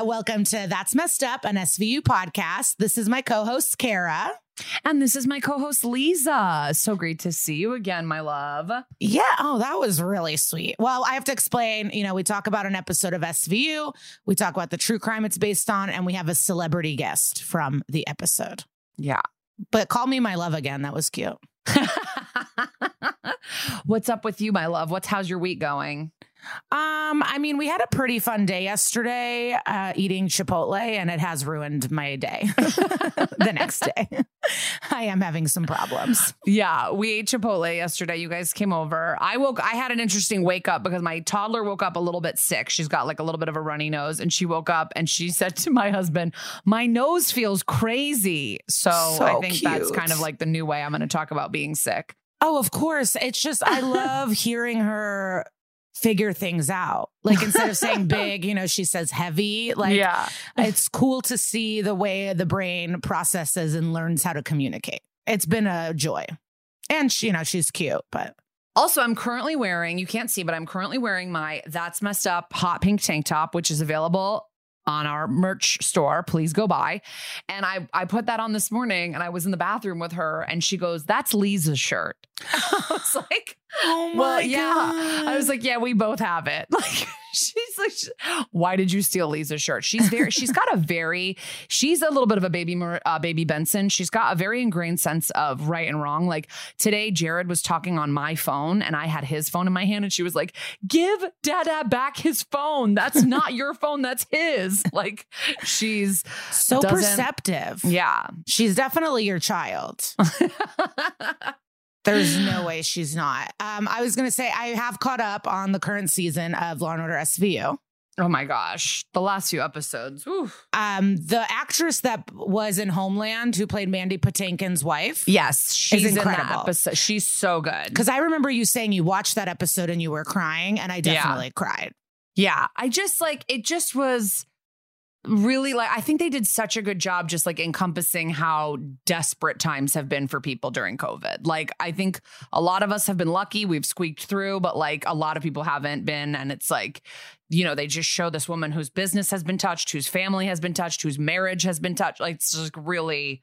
uh, welcome to That's Messed Up, an SVU podcast. This is my co host, Kara. And this is my co host, Liza. So great to see you again, my love. Yeah. Oh, that was really sweet. Well, I have to explain. You know, we talk about an episode of SVU, we talk about the true crime it's based on, and we have a celebrity guest from the episode. Yeah. But call me my love again. That was cute. What's up with you, my love? What's how's your week going? Um, I mean, we had a pretty fun day yesterday, uh, eating Chipotle, and it has ruined my day. the next day, I am having some problems. Yeah, we ate Chipotle yesterday. You guys came over. I woke. I had an interesting wake up because my toddler woke up a little bit sick. She's got like a little bit of a runny nose, and she woke up and she said to my husband, "My nose feels crazy." So, So I think that's kind of like the new way I'm going to talk about being sick. Oh, of course. It's just I love hearing her figure things out. Like instead of saying big, you know, she says heavy. Like yeah. it's cool to see the way the brain processes and learns how to communicate. It's been a joy. And she, you know, she's cute, but Also, I'm currently wearing, you can't see, but I'm currently wearing my That's Messed Up hot pink tank top, which is available on our merch store. Please go buy. And I I put that on this morning and I was in the bathroom with her and she goes, That's Liza's shirt. I was like, oh Well, yeah. I was like, yeah, we both have it. Like she's like, why did you steal Liza's shirt? She's very, she's got a very, she's a little bit of a baby, uh, baby Benson. She's got a very ingrained sense of right and wrong. Like today, Jared was talking on my phone and I had his phone in my hand and she was like, give Dada back his phone. That's not your phone. That's his. Like she's, so perceptive. yeah. She's definitely your child. There's no way she's not. Um, I was gonna say I have caught up on the current season of Law and Order SVU. oh my gosh. The last few episodes. Um, the actress that was in Homeland who played Mandy Patinkin's wife. Yes, she's in that incredible. episode. She's so good. Because I remember you saying you watched that episode and you were crying, and I Yeah. definitely cried. Yeah, I just like it just was really like I think they did such a good job just like encompassing how desperate times have been for people during COVID. Like I think a lot of us have been lucky, we've squeaked through, but like a lot of people haven't been and it's like you know, they just show this woman whose business has been touched, whose family has been touched, whose marriage has been touched. Like it's just really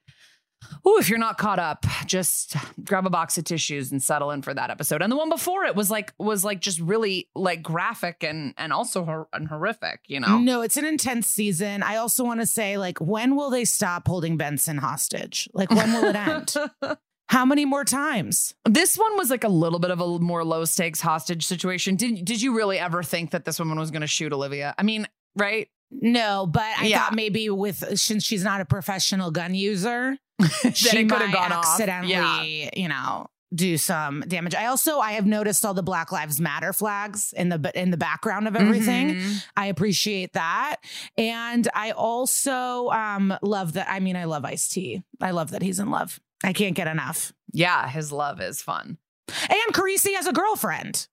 Oh, if you're not caught up, just grab a box of tissues and settle in for that episode. And the one before it was like was like just really like graphic and and also hor- and horrific, you know. No, it's an intense season. I also want to say, like, when will they stop holding Benson hostage? Like, when will it end? How many more times? this one was like a little bit of a more low stakes hostage situation. Did did you really ever think that this woman was going to shoot Olivia? I mean, right? No, but I Yeah. thought maybe with since she's not a professional gun user, she could have gone off. accidentally, Yeah. you know, do some damage. I also I have noticed all the Black Lives Matter flags in the in the background of everything. Mhm. I appreciate that, and I also um love that. I mean, I love Ice T. I love that he's in love. I can't get enough. Yeah, his love is fun. And Carisi has a girlfriend.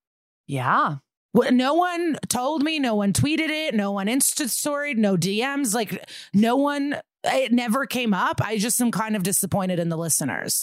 Yeah. No one told me. No one tweeted it. No one Insta storied. No DMs. Like no one. It never came up. I just am kind of disappointed in the listeners.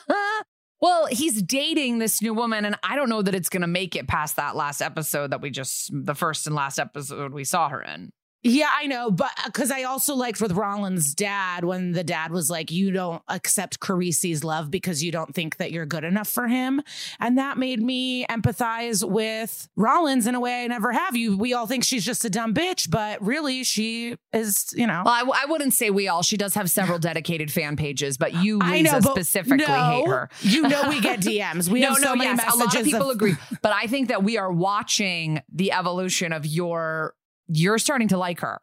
well, he's dating this new woman, and I don't know that it's going to make it past that last episode that we just, the first and last episode we saw her in. Yeah, I know, but uh, because I also liked with Rollins' dad when the dad was like, "You don't accept Carisi's love because you don't think that you're good enough for him," and that made me empathize with Rollins in a way I never have. You, we all think she's just a dumb bitch, but really, she is. You know, Well, I, w- I wouldn't say we all. She does have several dedicated fan pages, but you, I know, specifically no, hate her. You know, we get DMs. We no, have so no, many yes, messages. a lot of people of- agree, but I think that we are watching the evolution of your. You're starting to like her.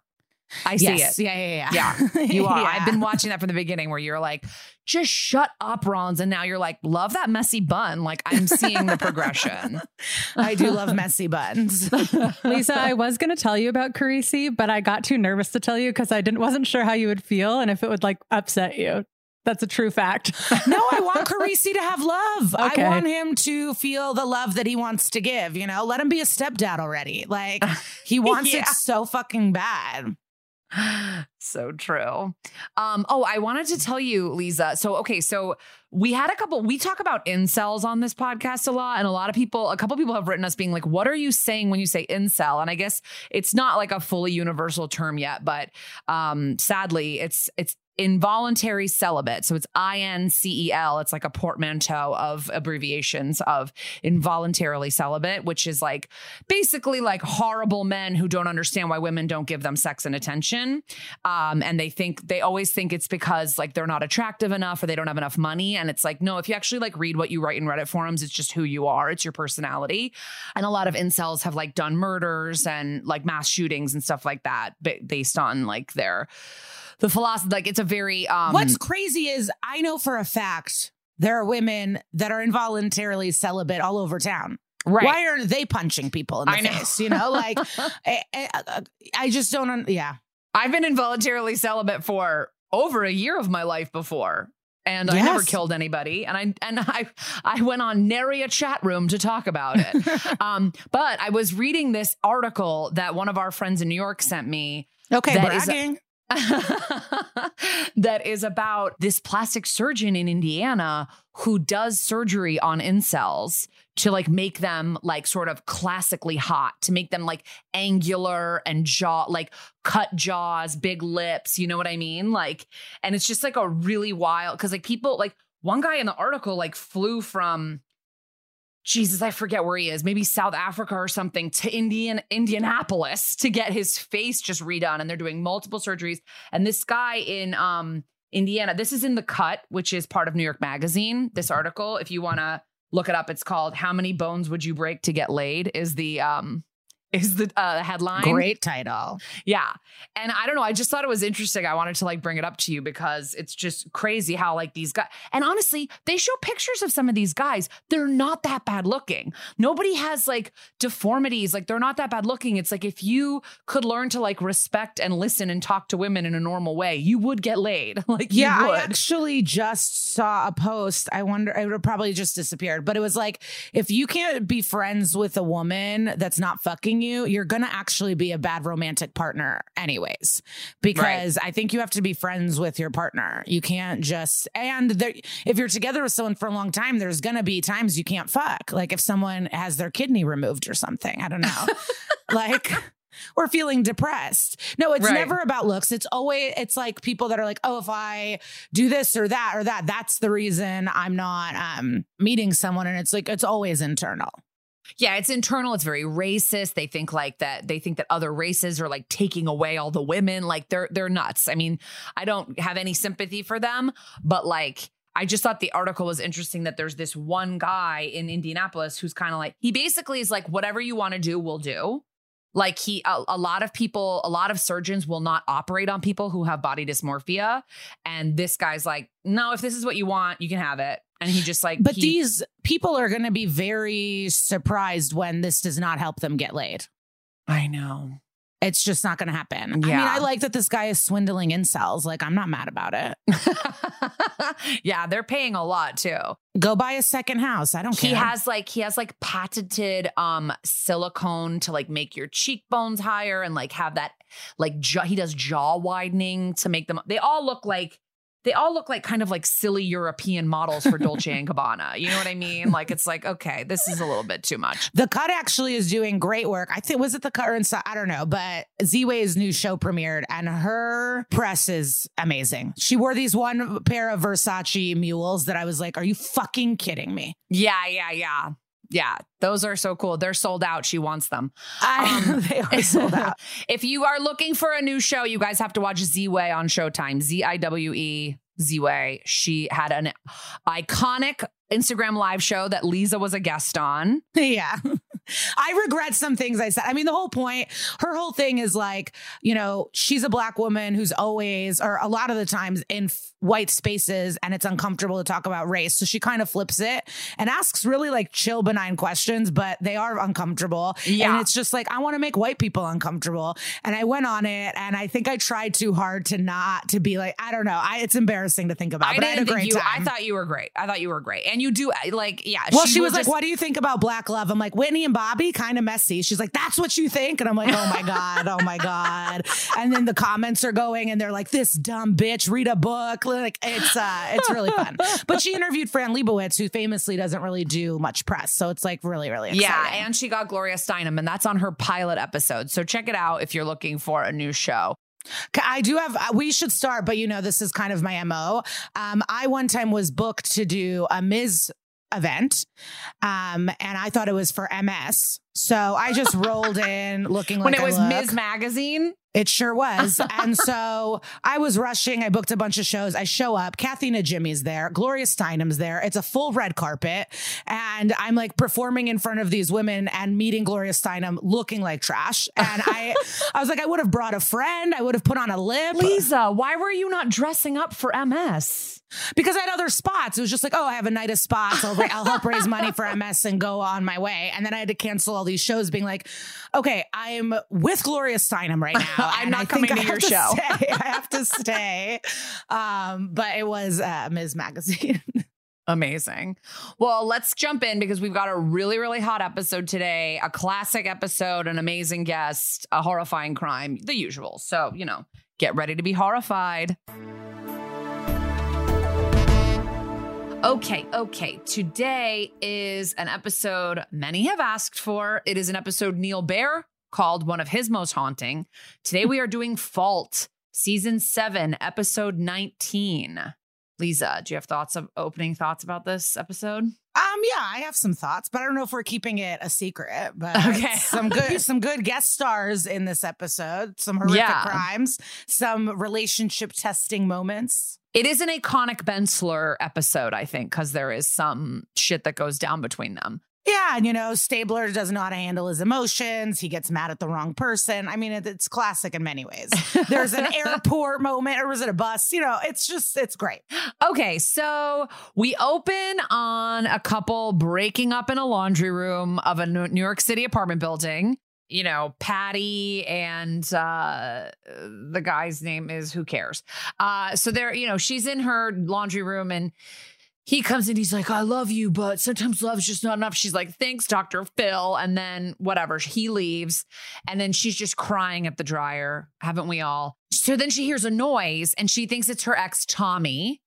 I see Yes. it. Yeah, yeah, yeah. Yeah, you are. Yeah. I've been watching that from the beginning where you're like, just shut up, Rollins. And now you're like, love that messy bun. Like I'm seeing the progression. I do love messy buns. Liza, I was going to tell you about Carisi, but I got too nervous to tell you because I didn't wasn't sure how you would feel and if it would like upset you. That's a true fact. no, I want Carisi to have love. Okay. I want him to feel the love that he wants to give. You know, let him be a stepdad already. Like he wants yeah. it so fucking bad. so true. Um, oh, I wanted to tell you, Liza. So, okay, so we had a couple, we talk about incels on this podcast a lot. And a lot of people, a couple people have written us being like, what are you saying when you say incel? And I guess it's not like a fully universal term yet, but um, sadly, it's it's involuntary celibate. So it's I N C E L. It's like a portmanteau of abbreviations of involuntarily celibate, which is like basically like horrible men who don't understand why women don't give them sex and attention. Um, and they think, they always think it's because like they're not attractive enough or they don't have enough money. And it's like, no, if you actually like read what you write in Reddit forums, it's just who you are, it's your personality. And a lot of incels have like done murders and like mass shootings and stuff like that based on like their the philosophy like it's a very um What's crazy is I know for a fact there are women that are involuntarily celibate all over town. Right. Why aren't they punching people in the I face? Know. You know, like I, I, I, just don't. Un- yeah, I've been involuntarily celibate for over a year of my life before, and yes. I never killed anybody. And I and I I went on nary a chat room to talk about it. um, but I was reading this article that one of our friends in New York sent me. Okay, bragging. that is about this plastic surgeon in Indiana who does surgery on incels to like make them like sort of classically hot, to make them like angular and jaw, like cut jaws, big lips. You know what I mean? Like, and it's just like a really wild because like people, like one guy in the article like flew from Jesus, I forget where he is, maybe South Africa or something, to Indian Indianapolis to get his face just redone. And they're doing multiple surgeries. And this guy in um, Indiana, this is in the cut, which is part of New York Magazine. This article, if you want to look it up, it's called "How Many Bones Would You Break to Get Laid?" Is the um is the uh, headline. Great title. Yeah. And I don't know. I just thought it was interesting. I wanted to like bring it up to you because it's just crazy how like these guys, and honestly, they show pictures of some of these guys. They're not that bad looking. Nobody has like deformities. Like they're not that bad looking. It's like if you could learn to like respect and listen and talk to women in a normal way, you would get laid. like, yeah, I actually just saw a post. I wonder, it would probably just disappeared, but it was like, if you can't be friends with a woman that's not fucking you, you're going to actually be a bad romantic partner, anyways, because right. I think you have to be friends with your partner. You can't just, and there, if you're together with someone for a long time, there's going to be times you can't fuck. Like if someone has their kidney removed or something, I don't know. like, or feeling depressed. No, it's right. never about looks. It's always it's like people that are like, "Oh, if I do this or that or that, that's the reason I'm not um meeting someone." And it's like it's always internal. Yeah, it's internal. It's very racist. They think like that. They think that other races are like taking away all the women. Like they're they're nuts. I mean, I don't have any sympathy for them, but like I just thought the article was interesting that there's this one guy in Indianapolis who's kind of like he basically is like whatever you want to do, we'll do. Like he, a, a, lot of people, a lot of surgeons will not operate on people who have body dysmorphia. And this guy's like, no, if this is what you want, you can have it. And he just like, but he, these people are going to be very surprised when this does not help them get laid. I know. It's just not going to happen. Yeah. I mean, I like that this guy is swindling incels. Like, I'm not mad about it. yeah, they're paying a lot too. Go buy a second house. I don't he care. He has like he has like patented um silicone to like make your cheekbones higher and like have that like jaw, he does jaw widening to make them. They all look like they all look like kind of like silly European models for Dolce and Gabbana. You know what I mean? Like it's like, okay, this is a little bit too much. The cut actually is doing great work. I think was it the cut or inside? I don't know, but Ziwe's new show premiered and her press is amazing. She wore these one pair of Versace mules that I was like, are you fucking kidding me? Yeah, yeah, yeah. Yeah, those are so cool. They're sold out. She wants them. I, um, they are sold out. if you are looking for a new show, you guys have to watch Ziwe on Showtime. Z I W E Ziwe. She had an iconic Instagram live show that Liza was a guest on. Yeah. I regret some things I said. I mean, the whole point, her whole thing is like, you know, she's a black woman who's always, or a lot of the times in f- white spaces and it's uncomfortable to talk about race. So she kind of flips it and asks really like chill, benign questions, but they are uncomfortable. Yeah. And it's just like, I want to make white people uncomfortable. And I went on it and I think I tried too hard to not, to be like, I don't know. I, it's embarrassing to think about, I but I had a great you. time. I thought you were great. I thought you were great, and you do like yeah. Well, she, will was like, just- "What do you think about Black Love?" I'm like, "Whitney and Bobby, kind of messy." She's like, "That's what you think," and I'm like, "Oh my god, oh my god!" And then the comments are going, and they're like, "This dumb bitch, read a book." Like it's uh, it's really fun. But she interviewed Fran Lebowitz, who famously doesn't really do much press, so it's like really, really exciting. Yeah, and she got Gloria Steinem, and that's on her pilot episode. So check it out if you're looking for a new show. I do have, uh, we should start, but you know, this is kind of my MO. Um, I one time was booked to do a Ms. event, um, and I thought it was for MS. So I just rolled in looking like when it I was look. Ms. Magazine. It sure was. and so I was rushing. I booked a bunch of shows. I show up. Kathy Najimy's there. Gloria Steinem's there. It's a full red carpet. And I'm like performing in front of these women and meeting Gloria Steinem looking like trash. And I I was like, I would have brought a friend. I would have put on a lip. Liza, why were you not dressing up for MS? Because I had other spots. It was just like, oh, I have a night of spots. I'll, I'll help raise money for MS and go on my way. And then I had to cancel all these shows, being like, okay, I'm with Gloria Steinem right now. I'm not I coming to your to show. stay. I have to stay. Um, but it was uh, Ms. Magazine. Amazing. Well, let's jump in because we've got a really, really hot episode today, a classic episode, an amazing guest, a horrifying crime, the usual. So, you know, get ready to be horrified. Okay, okay. Today is an episode many have asked for. It is an episode Neal Baer called one of his most haunting. Today we are doing Fault, season seven, episode 19. Liza, do you have thoughts of opening thoughts about this episode? Um, yeah, I have some thoughts, but I don't know if we're keeping it a secret. But Okay. some good, some good guest stars in this episode. Some horrific Yeah. crimes, some relationship testing moments. It is an iconic Bensler episode, I think, because there is some shit that goes down between them. Yeah, and you know, Stabler doesn't know how to handle his emotions. He gets mad at the wrong person. I mean, it, it's classic in many ways. There's an airport moment, or was it a bus? You know, it's just, it's great. Okay, so we open on a couple breaking up in a laundry room of a New York City apartment building. You know, Patty and uh, the guy's name is who cares. Uh, so they're, you know, she's in her laundry room and he comes in, he's like, I love you, but sometimes love's just not enough. She's like, thanks, Dr. Phil. And then whatever, he leaves. And then she's just crying at the dryer. Haven't we all? So then she hears a noise and she thinks it's her ex, Tommy.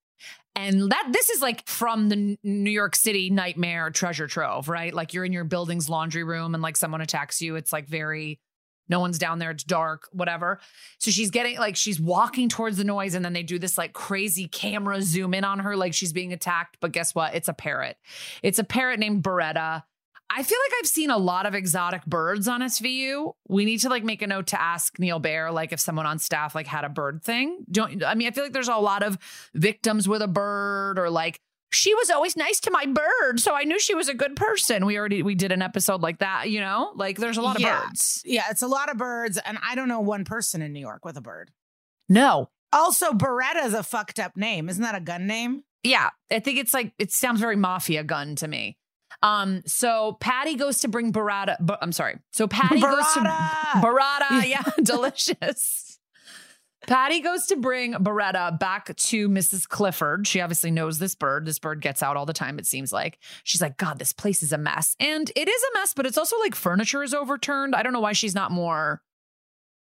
And that this is like from the New York City nightmare treasure trove, right? Like you're in your building's laundry room and like someone attacks you. It's like very, no one's down there. It's dark, whatever. So she's getting like she's walking towards the noise, and then they do this like crazy camera zoom in on her, like she's being attacked. But guess what? It's a parrot. It's a parrot named Beretta. I feel like I've seen a lot of exotic birds on SVU. We need to like make a note to ask Neal Baer, like if someone on staff like had a bird thing. Don't I mean I feel like there's a lot of victims with a bird or like she was always nice to my bird, so I knew she was a good person. We already we did an episode like that, you know? Like there's a lot of Yeah. birds. Yeah, it's a lot of birds, and I don't know one person in New York with a bird. No. Also, Beretta is a fucked up name. Isn't that a gun name? Yeah, I think it's like it sounds very mafia gun to me. Um, so Patty goes to bring Barada. Bu- I'm sorry. So Patty goes to! Barada. Yeah, delicious. Patty goes to bring Beretta back to Mrs. Clifford. She obviously knows this bird. This bird gets out all the time, it seems like. She's like, God, this place is a mess. And it is a mess, but it's also like furniture is overturned. I don't know why she's not more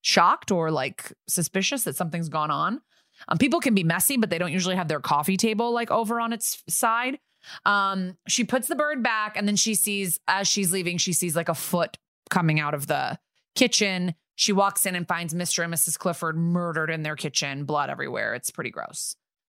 shocked or like suspicious that something's gone on. Um, people can be messy, but they don't usually have their coffee table like over on its side. Um, she puts the bird back and then she sees, as she's leaving, she sees like a foot coming out of the kitchen. She walks in and finds Mr. and Mrs. Clifford murdered in their kitchen, blood everywhere. It's pretty gross.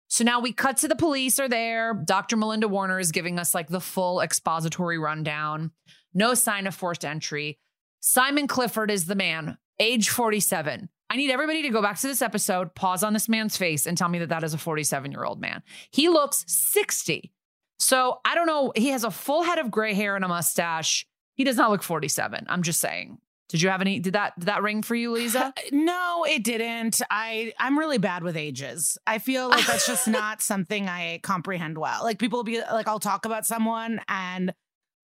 So now we cut to the police are there. Dr. Melinda Warner is giving us like the full expository rundown. No sign of forced entry. Simon Clifford is the man, age 47. I need everybody to go back to this episode, pause on this man's face, and tell me that that is a 47 year old man. He looks 60. So I don't know. He has a full head of gray hair and a mustache. He does not look 47. I'm just saying. Did you have any? Did that did that ring for you, Liza? Uh, no, it didn't. I I'm really bad with ages. I feel like that's just not something I comprehend well. Like people will be like, I'll talk about someone and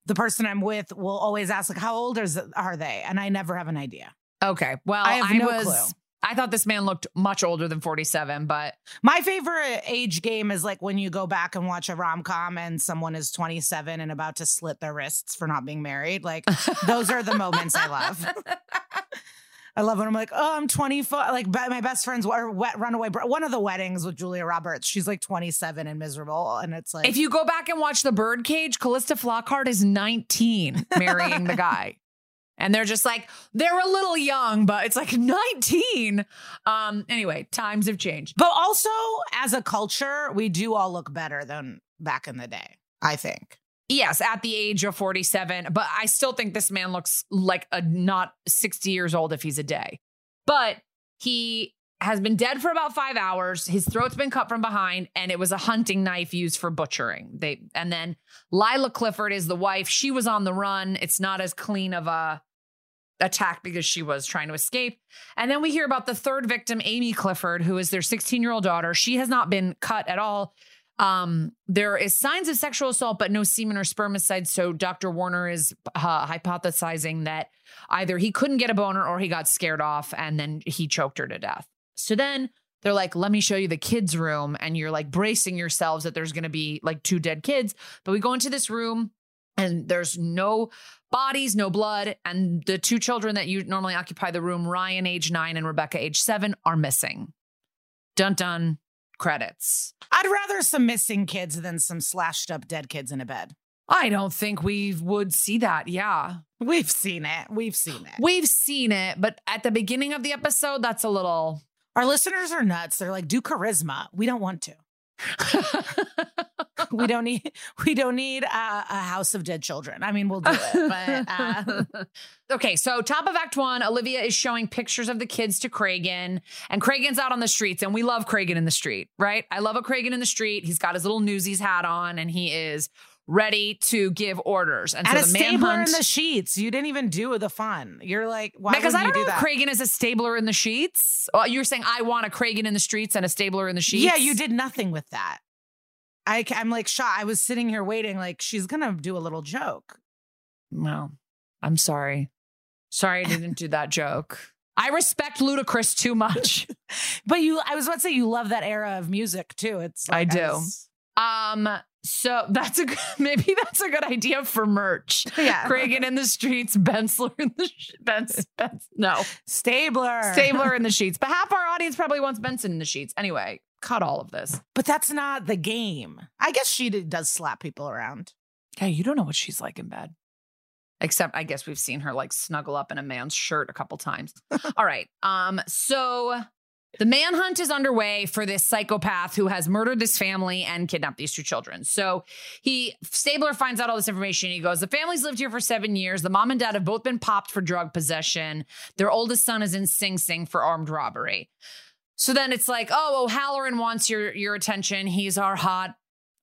the person I'm with will always ask like, how old is are they? And I never have an idea. Okay. Well, I have I no was. I thought this man looked much older than 47, but My favorite age game is like when you go back and watch a rom com and someone is 27 and about to slit their wrists for not being married. Like those are the moments I love. I love when I'm like, oh, I'm 24. Like my best friend's wet runaway. One of the weddings with Julia Roberts, she's like 27 and miserable, and it's like, if you go back and watch the Birdcage, Calista Flockhart is 19 marrying the guy. And they're just like, they're a little young, but it's like 19. Um, anyway, times have changed. but also as a culture, we do all look better than back in the day. I think. Yes, at the age of 47, but I still think this man looks like a not 60 years old if he's a day. But he has been dead for about 5 hours. His throat's been cut from behind and it was a hunting knife used for butchering. They and then Lila Clifford is the wife. She was on the run. It's not as clean of a attack because she was trying to escape. And then we hear about the third victim, Amy Clifford, who is their 16-year-old daughter. She has not been cut at all. Um, there is signs of sexual assault, but no semen or spermicide. So Dr. Warner is uh, hypothesizing that either he couldn't get a boner or he got scared off and then he choked her to death. So then they're like, let me show you the kids' room. And you're like bracing yourselves that there's going to be like two dead kids. But we go into this room and there's no bodies, no blood. And the two children that you normally occupy the room, Ryan, age nine, and Rebecca, age seven, are missing. Dun dun. Credits. I'd rather some missing kids than some slashed up dead kids in a bed. I don't think we would see that. Yeah. We've seen it. We've seen it. We've seen it, but at the beginning of the episode, that's a little. Our listeners are nuts. They're like, do charisma. We don't want to. We don't need. We don't need a, a house of dead children. I mean, we'll do it, but uh, okay, so top of Act One, Olivia is showing pictures of the kids to Cragen, and Cragen's out on the streets, and we love Cragen in the street, right? I love a Cragen in the street. He's got his little newsies hat on, and he is ready to give orders. And, and so a the manhunt. in the sheets. You didn't even do the fun. You're like, why because I don't do know if that? Cragen is a stabler in the sheets. Well, you're saying I want a Cragen in the streets and a stabler in the sheets. Yeah, you did nothing with that. I, I'm like shocked. I was sitting here waiting, like she's gonna do a little joke. Well, I'm sorry. Sorry I didn't do that joke. I respect Ludacris too much. But you, I was about to say, you love that era of music too. It's I like, do. was- Um, so that's a good, maybe that's a good idea for merch. yeah, Cragen in the streets, Bensler in the sh- no, Stabler, Stabler in the sheets. But half our audience probably wants Benson in the sheets. Anyway, cut all of this. But that's not the game. I guess she does slap people around. Yeah, you don't know what she's like in bed. Except I guess we've seen her like snuggle up in a man's shirt a couple times. All right. Um, so the manhunt is underway for this psychopath who has murdered this family and kidnapped these two children. So he Stabler finds out all this information. He goes, The family's lived here for seven years. The mom and dad have both been popped for drug possession. Their oldest son is in Sing Sing for armed robbery. So then it's like, oh, O'Halloran wants your your attention. He's our hot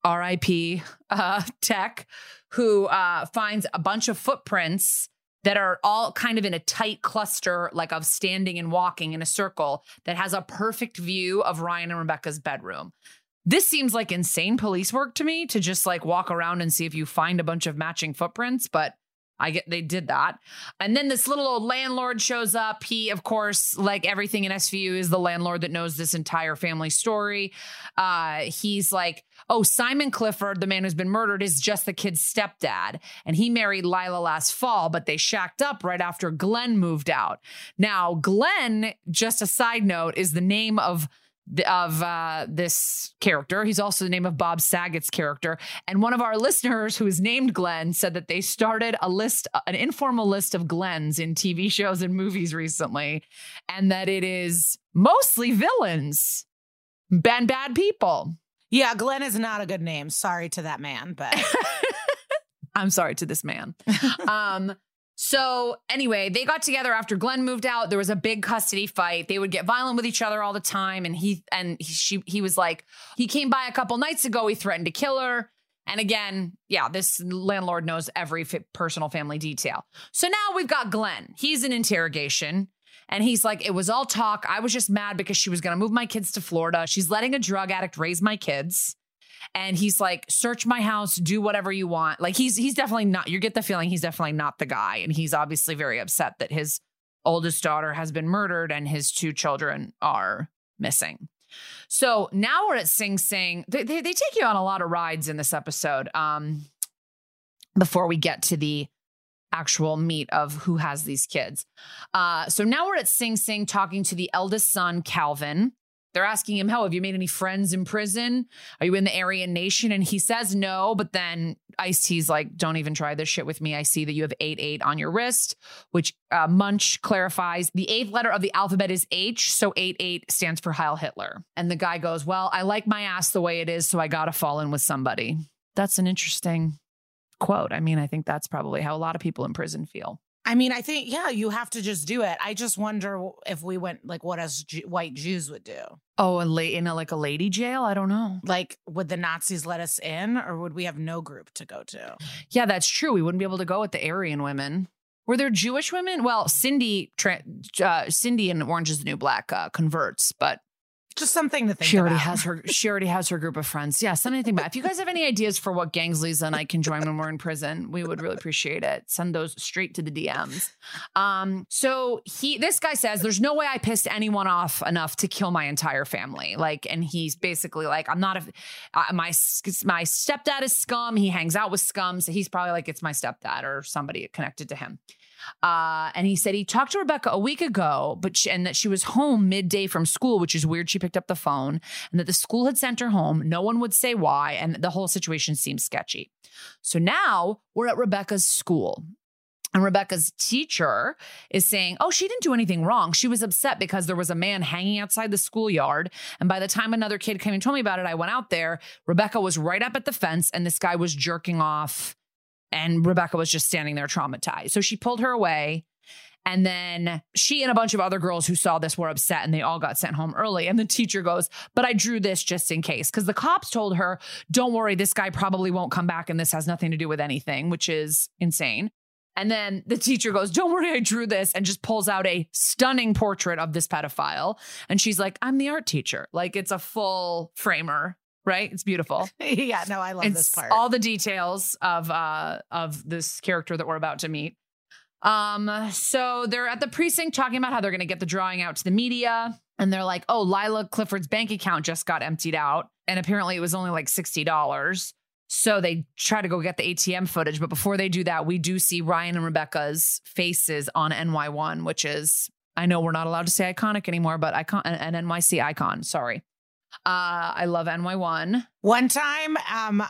RIP uh, tech who uh, finds a bunch of footprints that are all kind of in a tight cluster, like of standing and walking in a circle that has a perfect view of Ryan and Rebecca's bedroom. This seems like insane police work to me to just like walk around and see if you find a bunch of matching footprints, but I get they did that. And then this little old landlord shows up. He, of course, like everything in SVU, is the landlord that knows this entire family story. Uh, he's like, oh, Simon Clifford, the man who's been murdered, is just the kid's stepdad. And he married Lila last fall, but they shacked up right after Glenn moved out. Now, Glenn, just a side note, is the name of of uh, this character. He's also the name of Bob Saget's character. And one of our listeners who is named Glenn said that they started a list, an informal list of Glens in TV shows and movies recently, and that it is mostly villains and bad people. Yeah, Glenn is not a good name. Sorry to that man, but I'm sorry to this man. um, so anyway, they got together after Glenn moved out. There was a big custody fight. They would get violent with each other all the time. And he and he, she he was like, he came by a couple nights ago. He threatened to kill her. And again, yeah, this landlord knows every personal family detail. So now we've got Glenn. He's in interrogation. And he's like, it was all talk. I was just mad because she was going to move my kids to Florida. She's letting a drug addict raise my kids. And he's like, search my house, do whatever you want. Like he's he's definitely not. You get the feeling he's definitely not the guy. And he's obviously very upset that his oldest daughter has been murdered and his two children are missing. So now we're at Sing Sing. They, they, they take you on a lot of rides in this episode. Um, before we get to the actual meat of who has these kids. Uh, so now we're at Sing Sing talking to the eldest son, Calvin. They're asking him, How have you made any friends in prison? Are you in the Aryan Nation? And he says no, but then Ice T's like, Don't even try this shit with me. I see that you have 8 8 on your wrist, which uh, Munch clarifies. The eighth letter of the alphabet is H, so 8 8 stands for Heil Hitler. And the guy goes, Well, I like my ass the way it is, so I gotta fall in with somebody. That's an interesting quote. I mean, I think that's probably how a lot of people in prison feel. I mean, I think yeah, you have to just do it. I just wonder if we went like what us Ju- white Jews would do. Oh, a la- in a, like a lady jail? I don't know. Like, would the Nazis let us in, or would we have no group to go to? Yeah, that's true. We wouldn't be able to go with the Aryan women. Were there Jewish women? Well, Cindy, uh, Cindy in Orange is the New Black uh, converts, but Just something to think. she already about. has her. She already has her group of friends. Yeah, something to think about. If you guys have any ideas for what gangs Liza and I can join when we're in prison, we would really appreciate it. Send those straight to the DMs. Um, so he, this guy says, "There's no way I pissed anyone off enough to kill my entire family." Like, and he's basically like, "I'm not a uh, my my stepdad is scum. He hangs out with scum, so he's probably like it's my stepdad or somebody connected to him." Uh, and he said he talked to Rebecca a week ago, but she, and that she was home midday from school, which is weird. She picked up the phone, and that the school had sent her home. No one would say why, and the whole situation seems sketchy. So now we're at Rebecca's school. And Rebecca's teacher is saying, Oh, she didn't do anything wrong. She was upset because there was a man hanging outside the schoolyard. And by the time another kid came and told me about it, I went out there. Rebecca was right up at the fence, and this guy was jerking off. And Rebecca was just standing there traumatized. So she pulled her away. And then she and a bunch of other girls who saw this were upset and they all got sent home early. And the teacher goes, But I drew this just in case. Because the cops told her, Don't worry, this guy probably won't come back and this has nothing to do with anything, which is insane. And then the teacher goes, Don't worry, I drew this, and just pulls out a stunning portrait of this pedophile. And she's like, I'm the art teacher. Like it's a full framer, right? It's beautiful. yeah, no, I love it's this part. all the details of uh of this character that we're about to meet. Um, so they're at the precinct talking about how they're gonna get the drawing out to the media. And they're like, oh, Lila Clifford's bank account just got emptied out. And apparently it was only like $60. So they try to go get the ATM footage. But before they do that, we do see Ryan and Rebecca's faces on NY1, which is, I know we're not allowed to say iconic anymore, but icon, an, an NYC icon. Sorry. Uh, I love NY1. One time, um,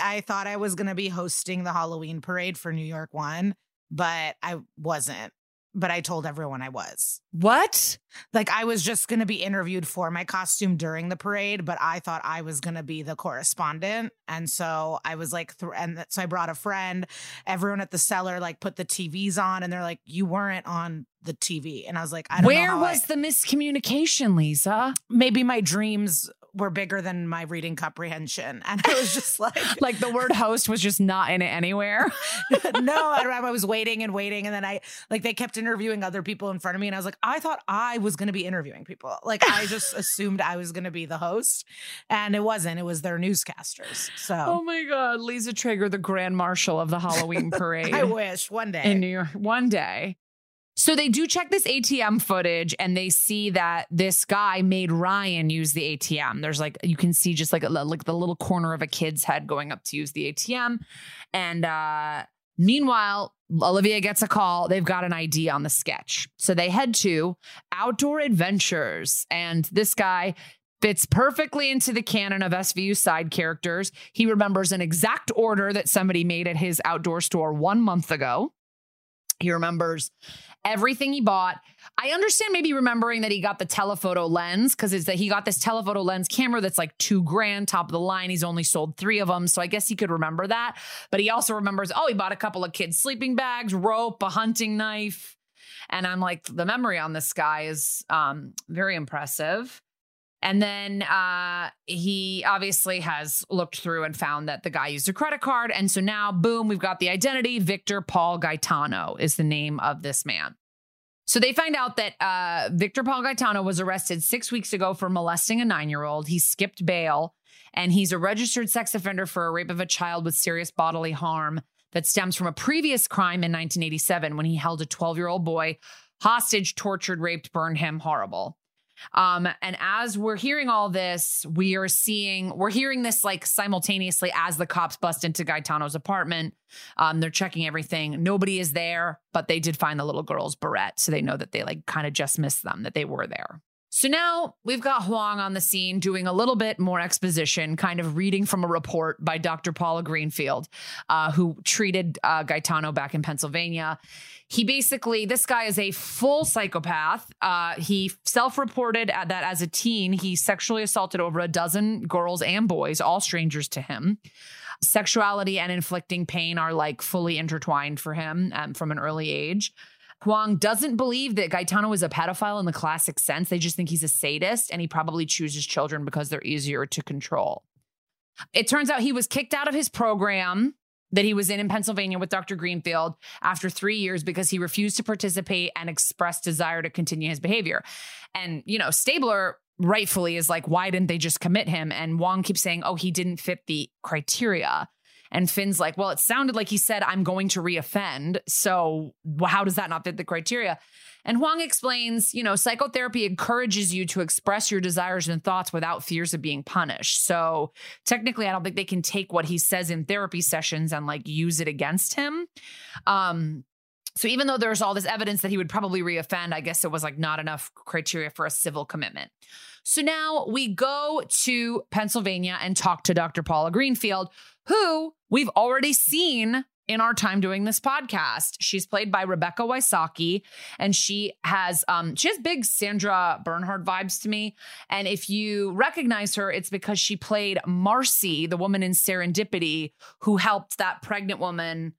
I thought I was gonna be hosting the Halloween parade for New York One, but I wasn't. But I told everyone I was. What? Like I was just gonna be interviewed for my costume during the parade, but I thought I was gonna be the correspondent, and so I was like, th- and so I brought a friend. Everyone at the cellar like put the TVs on, and they're like, "You weren't on the TV," and I was like, "I don't know." Where how I- was the miscommunication, Liza? maybe my dreams were bigger than my reading comprehension, and I was just like. Like the word host was just not in it anywhere. no, I, I was waiting and waiting, and then I like they kept interviewing other people in front of me, and I was like, I thought I was going to be interviewing people. Like I just assumed I was going to be the host, and it wasn't. It was their newscasters. So Oh my God. Liza Treyger, the grand marshal of the Halloween parade I wish one day. in New York one day. So they do check this ATM footage and they see that this guy made Ryan use the ATM. There's like you can see just like a, like the little corner of a kid's head going up to use the ATM. And uh meanwhile, Olivia gets a call. They've got an ID on the sketch. So they head to Outdoor Adventures and this guy fits perfectly into the canon of SVU side characters. He remembers an exact order that somebody made at his outdoor store 1 month ago. He remembers everything he bought. I understand maybe remembering that he got the telephoto lens because it's that he got this telephoto lens camera that's like two grand, top of the line. He's only sold three of them. So I guess he could remember that. But he also remembers, oh, he bought a couple of kids' sleeping bags, rope, a hunting knife. And I'm like, the memory on this guy is um, very impressive. And then uh, he obviously has looked through and found that the guy used a credit card. And so now, boom, we've got the identity. Victor Paul Gitano is the name of this man. So they find out that uh, Victor Paul Gitano was arrested six weeks ago for molesting a nine year old. He skipped bail and he's a registered sex offender for a rape of a child with serious bodily harm that stems from a previous crime in 1987 when he held a 12 year old boy hostage, tortured, raped, burned him horrible. Um, and as we're hearing all this, we are seeing, we're hearing this like simultaneously as the cops bust into Gitano's apartment. Um, they're checking everything. Nobody is there, but they did find the little girl's barrette. So they know that they like kind of just missed them, that they were there. So now we've got Huang on the scene doing a little bit more exposition, kind of reading from a report by Dr. Paula Greenfield, uh, who treated uh, Gitano back in Pennsylvania. He basically, this guy is a full psychopath. Uh, he self reported that as a teen, he sexually assaulted over a dozen girls and boys, all strangers to him. Sexuality and inflicting pain are like fully intertwined for him um, from an early age. Huang doesn't believe that Gitano is a pedophile in the classic sense. They just think he's a sadist and he probably chooses children because they're easier to control. It turns out he was kicked out of his program that he was in in Pennsylvania with Dr. Greenfield after three years because he refused to participate and expressed desire to continue his behavior. And, you know, Stabler rightfully is like, why didn't they just commit him? And Huang keeps saying, oh, he didn't fit the criteria. And Fin's like, well, it sounded like he said, I'm going to reoffend. So how does that not fit the criteria? And Huang explains, you know, psychotherapy encourages you to express your desires and thoughts without fears of being punished. So technically, I don't think they can take what he says in therapy sessions and like use it against him. Um, so even though there's all this evidence that he would probably reoffend, I guess it was like not enough criteria for a civil commitment. So now we go to Pennsylvania and talk to Dr. Paula Greenfield, who we've already seen in our time doing this podcast. She's played by Rebecca Wysocki, and she has um she has big Sandra Bernhard vibes to me. And if you recognize her, it's because she played Marcy, the woman in Serendipity, who helped that pregnant woman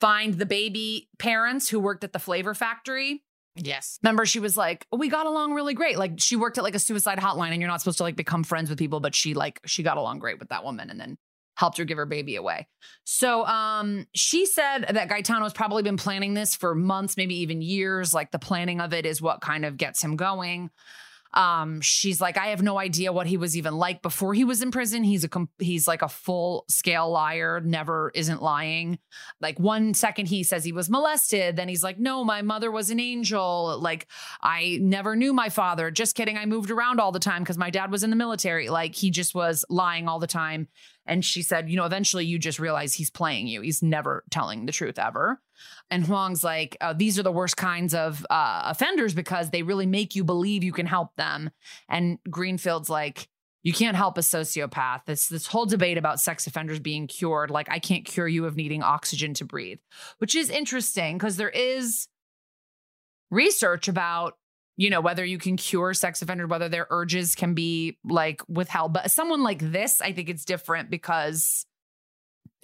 find the baby parents who worked at the flavor factory. Yes. Remember, she was like, we got along really great. Like she worked at like a suicide hotline, and you're not supposed to like become friends with people, but she like she got along great with that woman, and then helped her give her baby away. So um, she said that Gitano's probably been planning this for months, maybe even years. Like the planning of it is what kind of gets him going. Um, she's like, I have no idea what he was even like before he was in prison. He's a he's like a full scale liar, never isn't lying. Like one second he says he was molested, then he's like, No, my mother was an angel. Like I never knew my father. Just kidding. I moved around all the time because my dad was in the military. Like he just was lying all the time. And she said, you know, eventually you just realize he's playing you. He's never telling the truth ever. And Huang's like, uh, these are the worst kinds of uh, offenders because they really make you believe you can help them. And Greenfield's like, you can't help a sociopath. This this whole debate about sex offenders being cured, like I can't cure you of needing oxygen to breathe, which is interesting because there is research about you know, whether you can cure sex offenders, whether their urges can be like withheld. But someone like this, I think it's different because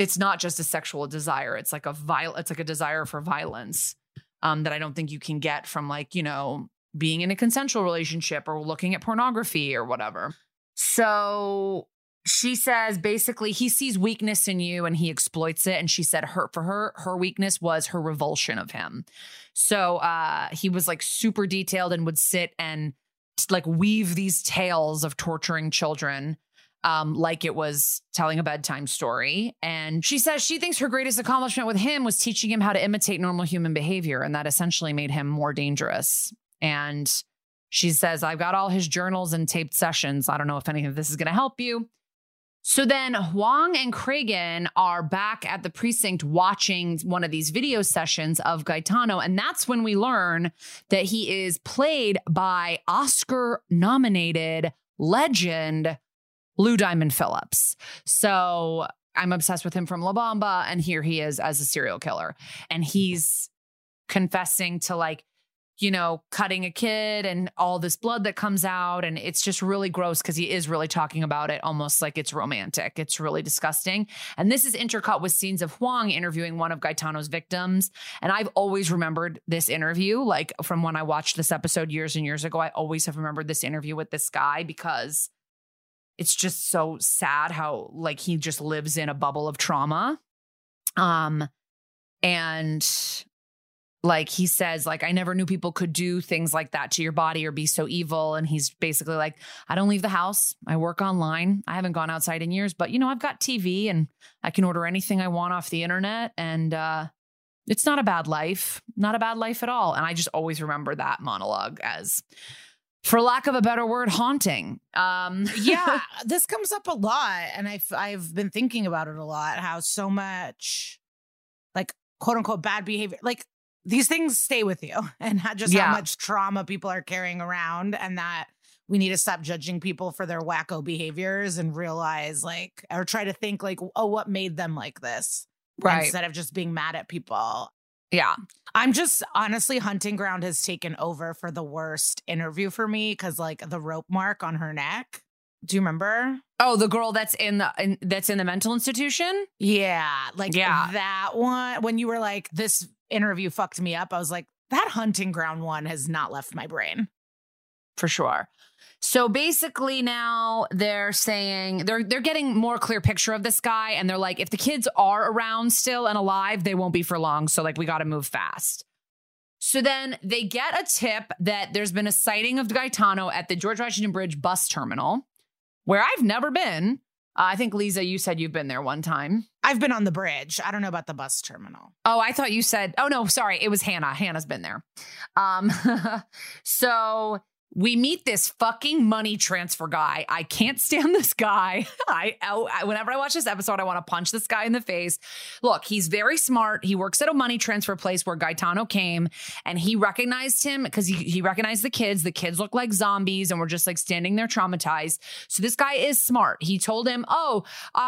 it's not just a sexual desire. It's like a viol- it's like a desire for violence um, that I don't think you can get from like, you know, being in a consensual relationship or looking at pornography or whatever. So she says basically he sees weakness in you and he exploits it and she said her for her her weakness was her revulsion of him so uh he was like super detailed and would sit and like weave these tales of torturing children um, like it was telling a bedtime story. And she says she thinks her greatest accomplishment with him was teaching him how to imitate normal human behavior. And that essentially made him more dangerous. And she says, I've got all his journals and taped sessions. I don't know if any of this is going to help you. So then Huang and Cragen are back at the precinct watching one of these video sessions of Gitano. And that's when we learn that he is played by Oscar nominated legend Lou Diamond Phillips. So I'm obsessed with him from La Bamba. And here he is as a serial killer. And he's confessing to like, you know, cutting a kid and all this blood that comes out. And it's just really gross because he is really talking about it almost like it's romantic. It's really disgusting. And this is intercut with scenes of Huang interviewing one of Gitano's victims. And I've always remembered this interview, like from when I watched this episode years and years ago. I always have remembered this interview with this guy because it's just so sad how like he just lives in a bubble of trauma. Um, and like he says like i never knew people could do things like that to your body or be so evil. And he's basically like i don't leave the house. I work online. I haven't gone outside in years but you know i've got tv and i can order anything i want off the internet and uh it's not a bad life not a bad life at all. And i just always remember that monologue as for lack of a better word haunting um yeah this comes up a lot and i've i've been thinking about it a lot how so much like quote unquote bad behavior like these things stay with you and not just Yeah. how much trauma people are carrying around and that we need to stop judging people for their wacko behaviors and realize like or try to think like oh what made them like this right? instead of just being mad at people yeah. I'm just honestly hunting ground has taken over for the worst interview for me because like the rope mark on her neck. Do you remember? Oh the girl that's in the in, that's in the mental institution? Yeah like Yeah. that one when you were like this interview fucked me up i was like that hunting ground one has not left my brain for sure. So basically now they're saying they're they're getting more clear picture of this guy and they're like if the kids are around still and alive they won't be for long so like we got to move fast. So then they get a tip that there's been a sighting of Gitano at the George Washington Bridge bus terminal where I've never been. Uh, I think Liza you said you've been there one time. i've been on the bridge i don't know about the bus terminal Oh, I thought you said, oh no, sorry, it was Hannah. Hannah's been there. Um, so we meet this fucking money transfer guy. I can't stand this guy. I, I whenever I watch this episode, I want to punch this guy in the face. Look, he's very smart. He works at a money transfer place where Gitano came, and he recognized him because he, he recognized the kids. The kids look like zombies, and we're just like standing there traumatized. So this guy is smart. He told him, "Oh, uh,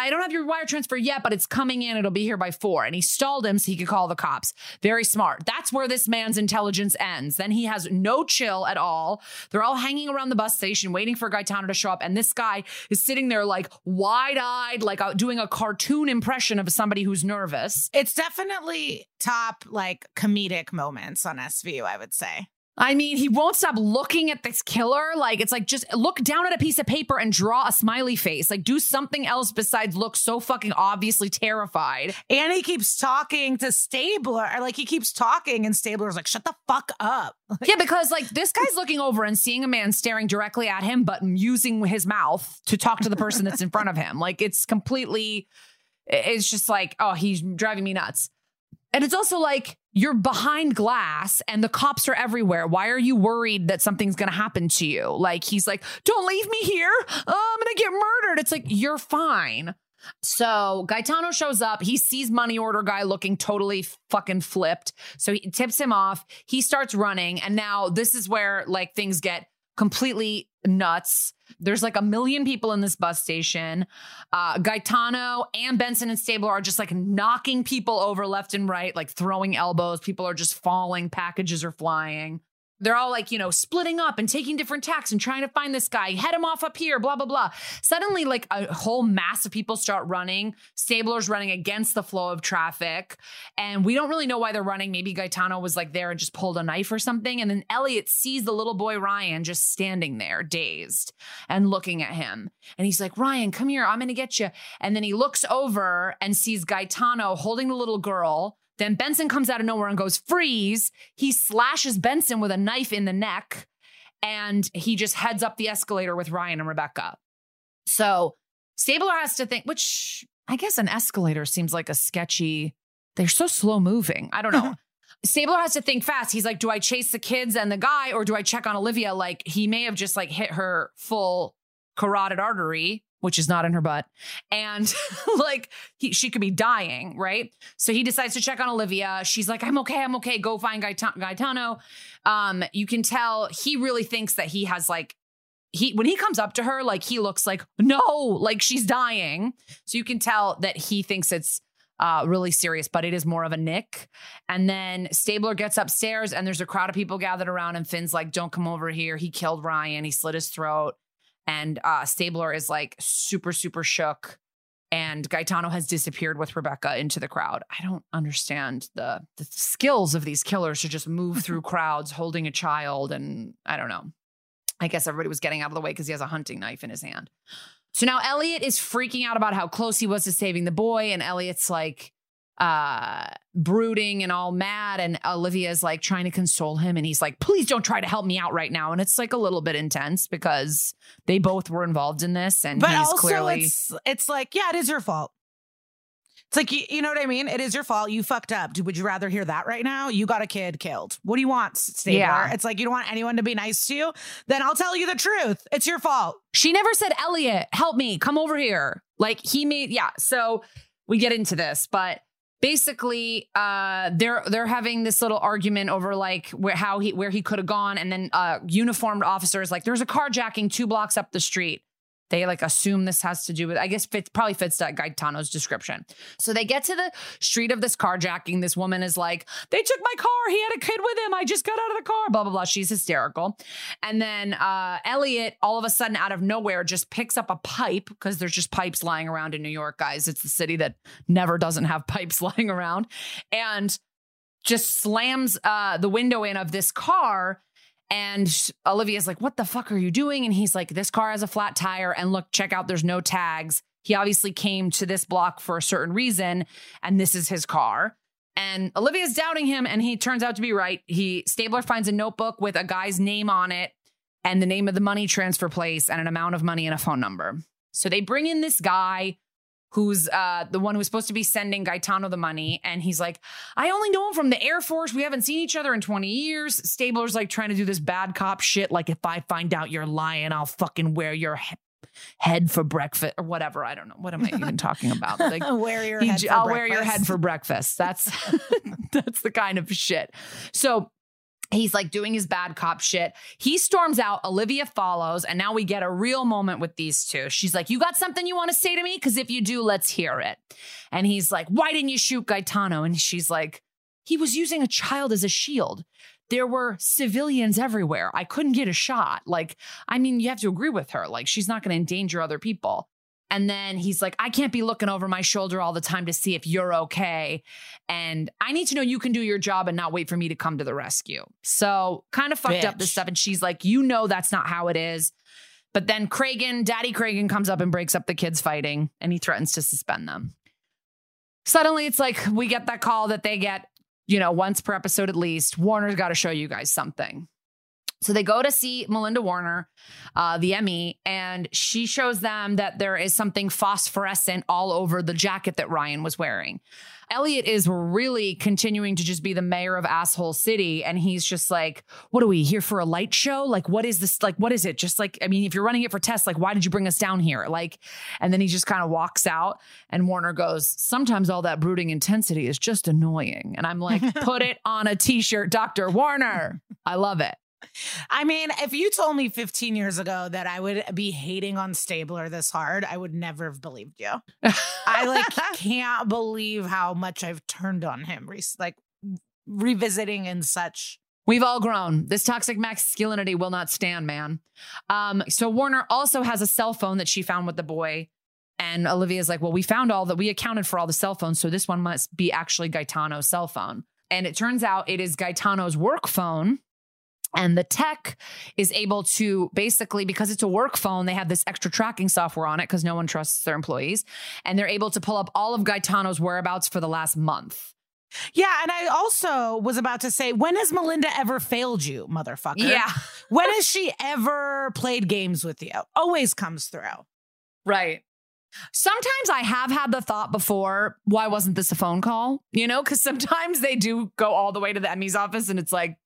I don't have your wire transfer yet, but it's coming in. It'll be here by four. And he stalled him so he could call the cops. Very smart. That's where this man's intelligence ends. Then he has no chill at all. They're all hanging around the bus station waiting for Gitano to show up. And this guy is sitting there like wide eyed, like uh, doing a cartoon impression of somebody who's nervous. it's definitely top like comedic moments on svu i would say I mean, he won't stop looking at this killer. Like, it's like just look down at a piece of paper and draw a smiley face. Like, do something else besides look so fucking obviously terrified. and he keeps talking to stabler like he keeps talking and stabler's like shut the fuck up Yeah, because like this guy's looking over and seeing a man staring directly at him, but using his mouth to talk to the person that's in front of him. Like it's completely, it's just like, oh, he's driving me nuts. And it's also like you're behind glass and the cops are everywhere. Why are you worried that something's going to happen to you? Like he's like, don't leave me here. Oh, I'm going to get murdered. It's like, you're fine. So Gitano shows up. He sees money order guy looking totally fucking flipped. So he tips him off. He starts running. And now this is where like things get completely nuts. There's like a million people in this bus station. Uh, Gitano and Benson and Stabler are just like knocking people over left and right, like throwing elbows. People are just falling. Packages are flying. They're all like, you know, splitting up and taking different tacks and trying to find this guy, head him off up here, blah, blah, blah. Suddenly, like a whole mass of people start running. Stabler's running against the flow of traffic. And we don't really know why they're running. Maybe Gitano was like there and just pulled a knife or something. And then Elliot sees the little boy Ryan just standing there, dazed and looking at him. And he's like, Ryan, come here. I'm going to get you. And then he looks over and sees Gitano holding the little girl. Then Benson comes out of nowhere and goes, freeze. He slashes Benson with a knife in the neck and he just heads up the escalator with Ryan and Rebecca. So Stabler has to think, which I guess an escalator seems like a sketchy, they're so slow moving. I don't know. Uh-huh. Stabler has to think fast. He's like, do I chase the kids and the guy or do I check on Olivia? Like he may have just like hit her full carotid artery, which is not in her butt. And like he, she could be dying, right? So he decides to check on Olivia. She's like, I'm okay, I'm okay. Go find Gaeta- Gitano. Um, you can tell he really thinks that he has like he when he comes up to her, like he looks like no, like she's dying. So you can tell that he thinks it's uh, really serious, but it is more of a nick. And then Stabler gets upstairs and there's a crowd of people gathered around, and Fin's like, Don't come over here. He killed Ryan, he slit his throat. And uh, Stabler is like super, super shook. And Gitano has disappeared with Rebecca into the crowd. I don't understand the, the skills of these killers to just move through crowds holding a child. And I don't know. I guess everybody was getting out of the way because he has a hunting knife in his hand. So now Elliot is freaking out about how close he was to saving the boy, and Elliot's like uh brooding and all mad and Olivia's like trying to console him and he's like please don't try to help me out right now. And it's like a little bit intense because they both were involved in this and but he's also clearly it's it's like yeah it is your fault. It's like you, you know what i mean? It is your fault. You fucked up. Would you rather hear that right now? You got a kid killed. What do you want Stabler? Yeah. it's like you don't want anyone to be nice to you? Then i'll tell you the truth. It's your fault. She never said Elliot help me. Come over here. Like he made yeah so we get into this but basically uh they're they're having this little argument over like where how he where he could have gone and then uh uniformed officers like there's a carjacking two blocks up the street they like assume this has to do with i guess fits probably fits that gitano's description. So they get to the street of this carjacking. This woman is like they took my car. He had a kid with him. I just got out of the car. Blah blah blah. She's hysterical. And then uh elliot all of a sudden out of nowhere just picks up a pipe because there's just pipes lying around in new york guys. It's the city that never doesn't have pipes lying around. And just slams uh the window in of this car and Olivia's like, What the fuck are you doing? And he's like, This car has a flat tire. And look, check out, there's no tags. He obviously came to this block for a certain reason, and this is his car. And Olivia's doubting him, and he turns out to be right. He Stabler finds a notebook with a guy's name on it and the name of the money transfer place and an amount of money and a phone number. So they bring in this guy who's uh, the one who's supposed to be sending Gitano the money. And he's like, I only know him from the Air Force. We haven't seen each other in 20 years. Stabler's like trying to do this bad cop shit. Like, if I find out you're lying, I'll fucking wear your he- head for breakfast or whatever. I don't know. What am I even talking about? Like, wear your he- head I'll wear your head for breakfast. That's that's the kind of shit. So he's like doing his bad cop shit. He storms out. Olivia follows, and now we get a real moment with these two. She's like, "You got something you want to say to me? Because if you do, let's hear it." And he's like, "Why didn't you shoot Gitano?" And she's like, "He was using a child as a shield." There were civilians everywhere. I couldn't get a shot. Like, I mean, you have to agree with her. Like, she's not going to endanger other people. And then he's like, I can't be looking over my shoulder all the time to see if you're okay. And I need to know you can do your job and not wait for me to come to the rescue. So kind of fucked up this stuff. And she's like, You know, that's not how it is. But then Cragen, Daddy Cragen comes up and breaks up the kids fighting and he threatens to suspend them. Suddenly it's like we get that call that they get, you know, once per episode at least. Warner's got to show you guys something. So they go to see Melinda Warner, uh, the ME, and she shows them that there is something phosphorescent all over the jacket that Ryan was wearing. Elliot is really continuing to just be the mayor of asshole city. And he's just like, what are we here for a light show? Like, what is this? Like, what is it? Just like, I mean, if you're running it for tests, like, why did you bring us down here? Like, and then he just kind of walks out and Warner goes, sometimes all that brooding intensity is just annoying. And I'm like, put it on a t-shirt, Dr. Warner. I love it. I mean, if you told me 15 years ago that I would be hating on Stabler this hard, I would never have believed you. I like can't believe how much I've turned on him, re- like revisiting in such. We've all grown. This toxic masculinity will not stand, man. Um, so Warner also has a cell phone that she found with the boy. And Olivia's like, well, we found all that we accounted for all the cell phones. So this one must be actually Gitano's cell phone. And it turns out it is Gitano's work phone. And the tech is able to basically, because it's a work phone, they have this extra tracking software on it because no one trusts their employees. And they're able to pull up all of Gitano's whereabouts for the last month. Yeah, and I also was about to say, when has Melinda ever failed you, motherfucker? Yeah. When has she ever played games with you? Always comes through. Right. Sometimes I have had the thought before, why wasn't this a phone call? You know, because sometimes they do go all the way to the ME's office and it's like,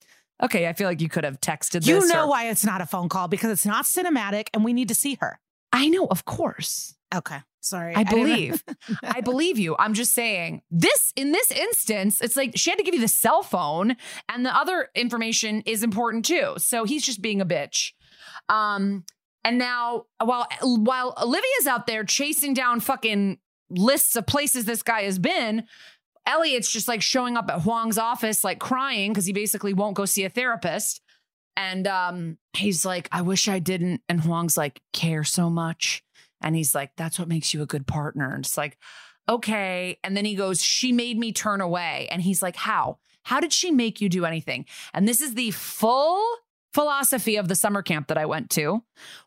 okay, I feel like you could have texted You know or- why it's not a phone call because it's not cinematic and we need to see her. I know, of course. Okay. Sorry. I didn't- believe. I believe you. I'm just saying this in this instance, it's like she had to give you the cell phone and the other information is important too. So he's just being a bitch. Um, and now while while Olivia's out there chasing down fucking lists of places this guy has been. Elliot's just like showing up at Huang's office, like crying because he basically won't go see a therapist. And um, he's like, I wish I didn't. And Huang's like, care so much. And he's like, that's what makes you a good partner. And it's like, okay. And then he goes, she made me turn away. And he's like, how? How did she make you do anything? And this is the full philosophy of the summer camp that I went to,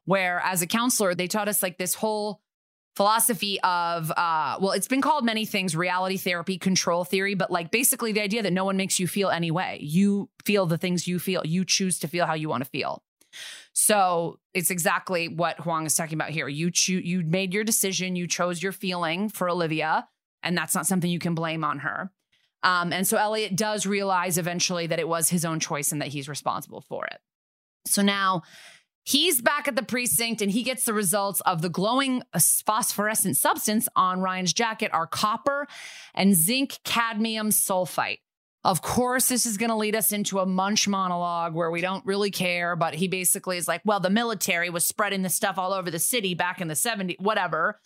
where as a counselor, they taught us like this whole philosophy of uh well it's been called many things reality therapy control theory but like basically the idea that no one makes you feel any way. You feel the things you feel. You choose to feel how you want to feel. So it's exactly what Huang is talking about here. You choose you made your decision. You chose your feeling for Olivia and that's not something you can blame on her. Um, and so Elliot does realize eventually that it was his own choice and that he's responsible for it. So now He's back at the precinct and he gets the results of the glowing phosphorescent substance on Ryan's jacket are copper and zinc cadmium sulfite. Of course, this is going to lead us into a munch monologue where we don't really care, but he basically is like, well, the military was spreading this stuff all over the city back in the 70s, whatever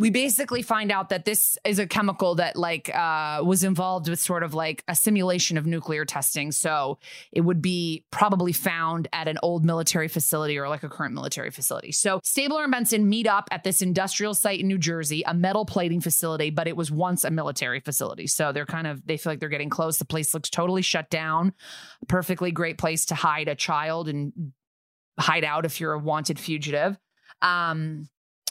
we basically find out that this is a chemical that like uh, was involved with sort of like a simulation of nuclear testing. So it would be probably found at an old military facility or like a current military facility. So stabler and benson meet up at this industrial site in new jersey a metal plating facility but it was once a military facility. So they're kind of they feel like they're getting close. The place looks totally shut down. Perfectly great place to hide a child and hide out if you're a wanted fugitive. Um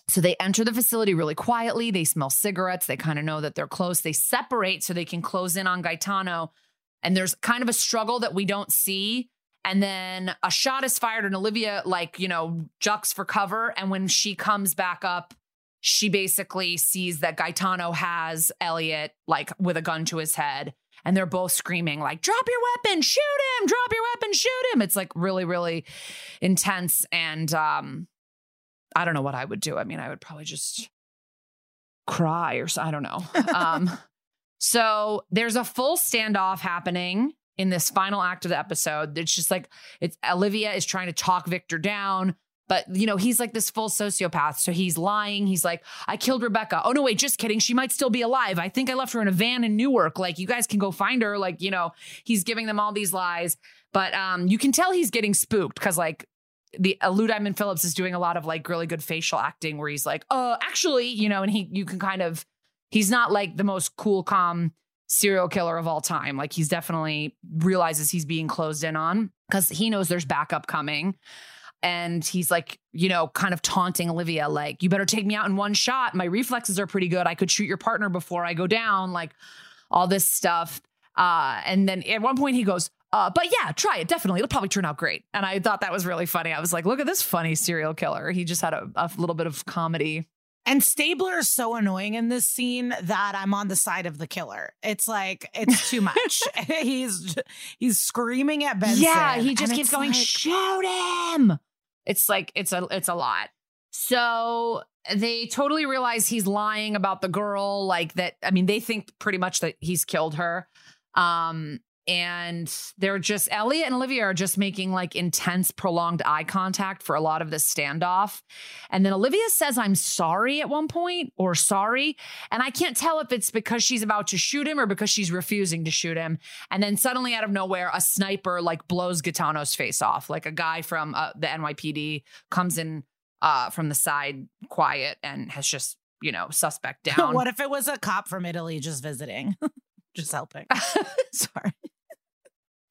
so they enter the facility really quietly. They smell cigarettes. They kind of know that they're close. They separate so they can close in on Gitano. And there's kind of a struggle that we don't see. And then a shot is fired, and Olivia, like, you know, jucks for cover. And when she comes back up, she basically sees that Gitano has Elliot, like, with a gun to his head. And they're both screaming, like, drop your weapon, shoot him, drop your weapon, shoot him. It's like really, really intense. And um, I don't know what I would do. I mean, I would probably just cry or so, I don't know. um, so there's a full standoff happening in this final act of the episode. It's just like it's Olivia is trying to talk Victor down. But you know, he's like this full sociopath. So he's lying. He's like, I killed Rebecca. Oh no, wait, just kidding. She might still be alive. I think I left her in a van in Newark. Like, you guys can go find her. Like, you know, he's giving them all these lies. But um, you can tell he's getting spooked because like the uh, Lou Diamond Phillips is doing a lot of like really good facial acting where he's like, oh, actually, you know, and he you can kind of he's not like the most cool, calm serial killer of all time. Like he's definitely realizes he's being closed in on because he knows there's backup coming. And he's like, you know, kind of taunting Olivia, like, you better take me out in one shot. My reflexes are pretty good. I could shoot your partner before I go down, like all this stuff. Uh, and then at one point he goes, uh, but yeah, try it. Definitely. It'll probably turn out great. And I thought that was really funny. I was like, look at this funny serial killer. He just had a, a little bit of comedy. And Stabler is so annoying in this scene that I'm on the side of the killer. It's like it's too much. he's he's screaming at Benson. Yeah, he just keeps going, like, shoot him. It's like it's a it's a lot. So they totally realize he's lying about the girl, like that. I mean, they think pretty much that he's killed her. Um, and they're just Elliot and Olivia are just making like intense prolonged eye contact for a lot of this standoff. And then Olivia says I'm sorry at one point or sorry, and I can't tell if it's because she's about to shoot him or because she's refusing to shoot him. And then suddenly out of nowhere a sniper like blows Gitano's face off. Like a guy from uh, the NYPD comes in uh, from the side quiet and has just, you know, suspect down. what if it was a cop from Italy just visiting? just helping. Sorry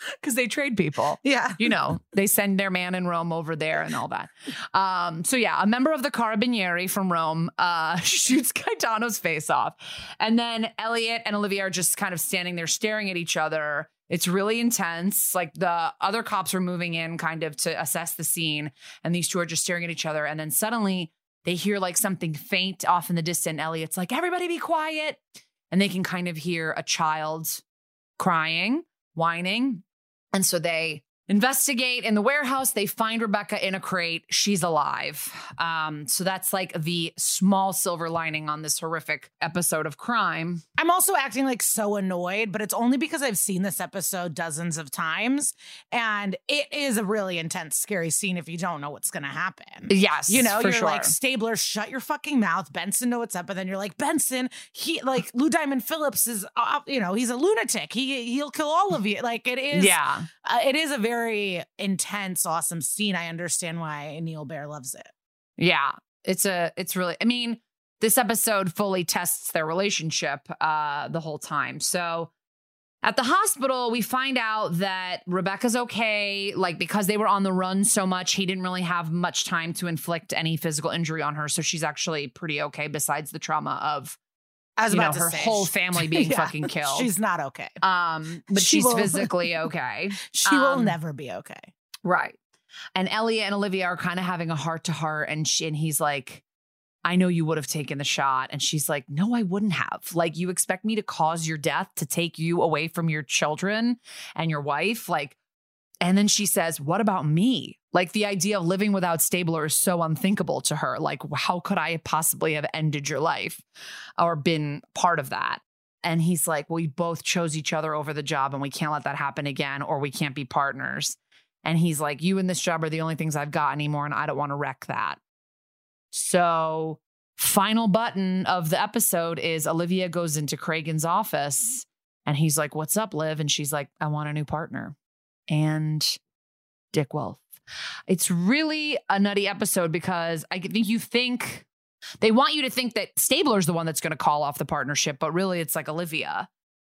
because they trade people. Yeah. You know, they send their man in Rome over there and all that. Um, so yeah, a member of the Carabinieri from Rome uh, shoots Gitano's face off. And then Elliot and Olivia are just kind of standing there staring at each other. It's really intense. Like the other cops are moving in kind of to assess the scene, and these two are just staring at each other. And then suddenly they hear like something faint off in the distance. Elliot's like, everybody be quiet. And they can kind of hear a child crying, whining, and so they investigate in the warehouse. They find Rebecca in a crate. She's alive. Um, so that's like the small silver lining on this horrific episode of crime. I'm also acting like so annoyed, but it's only because I've seen this episode dozens of times. And it is a really intense, scary scene if you don't know what's going to happen. Yes. You know, you're sure. like, Stabler, shut your fucking mouth. Benson, know what's up. And then you're like, Benson, he, like, Lou Diamond Phillips is, uh, you know, he's a lunatic. He, he'll kill all of you. Like, it is, yeah. uh, it is a very intense, awesome scene. I understand why Neal Baer loves it. Yeah. It's a, it's really, I mean, this episode fully tests their relationship uh, the whole time. So at the hospital, we find out that Rebecca's okay. Like, because they were on the run so much, he didn't really have much time to inflict any physical injury on her. So she's actually pretty okay, besides the trauma of I was you about know, to her say, whole family being Yeah, fucking killed. She's not okay. um, but She she's will- physically okay. She will um, never be okay. Right. And Elliot and Olivia are kind of having a heart to heart, and she and he's like, I know you would have taken the shot. And she's like, No, I wouldn't have. Like, you expect me to cause your death to take you away from your children and your wife? Like, and then she says, What about me? Like, the idea of living without Stabler is so unthinkable to her. Like, how could I possibly have ended your life or been part of that? And he's like, we both chose each other over the job, and we can't let that happen again, or we can't be partners. And he's like, You and this job are the only things I've got anymore, and I don't want to wreck that. So, final button of the episode is Olivia goes into Cragen's office and he's like, What's up, Liv? And she's like, I want a new partner. And Dick Wolf. It's really a nutty episode because I think you think they want you to think that Stabler's the one that's going to call off the partnership, but really it's like Olivia.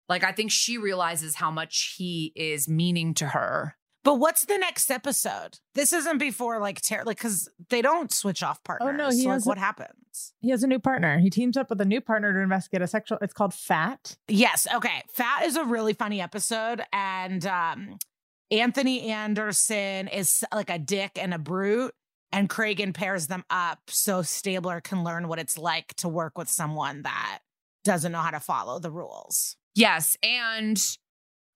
Like, I think she realizes how much he is meaning to her. But what's the next episode? This isn't before like ter- like because they don't switch off partners. Oh, no, he So, like, has a- what happens? He has a new partner. He teams up with a new partner to investigate a sexual. It's called Fat. Yes. Okay. Fat is a really funny episode, and um, Anthony Anderson is like a dick and a brute, and Cragen pairs them up so Stabler can learn what it's like to work with someone that doesn't know how to follow the rules. Yes. And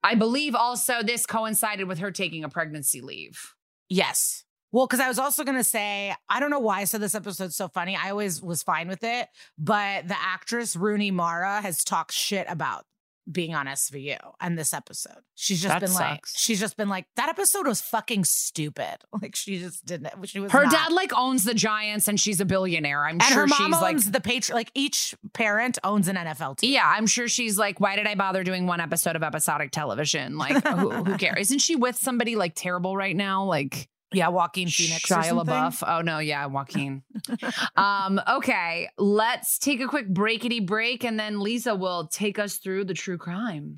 I believe also this coincided with her taking a pregnancy leave. Yes. Well, because I was also going to say, I don't know why I said this episode's so funny. I always was fine with it. But the actress Rooney Mara has talked shit about being on SVU and this episode. She's just That been like, she's just been like, that episode was fucking stupid. Like she just didn't, she was Her not. dad like owns the Giants and she's a billionaire. I'm and sure her mom she's like the patron. Like each parent owns an NFL team. Yeah, I'm sure she's like, why did I bother doing one episode of episodic television? Like, who, who cares? Isn't she with somebody like terrible right now? Like Yeah, Joaquin Phoenix. Shia something. LaBeouf. Oh no, yeah, Joaquin. um, okay, let's take a quick breakity break, and then Liza will take us through the true crime.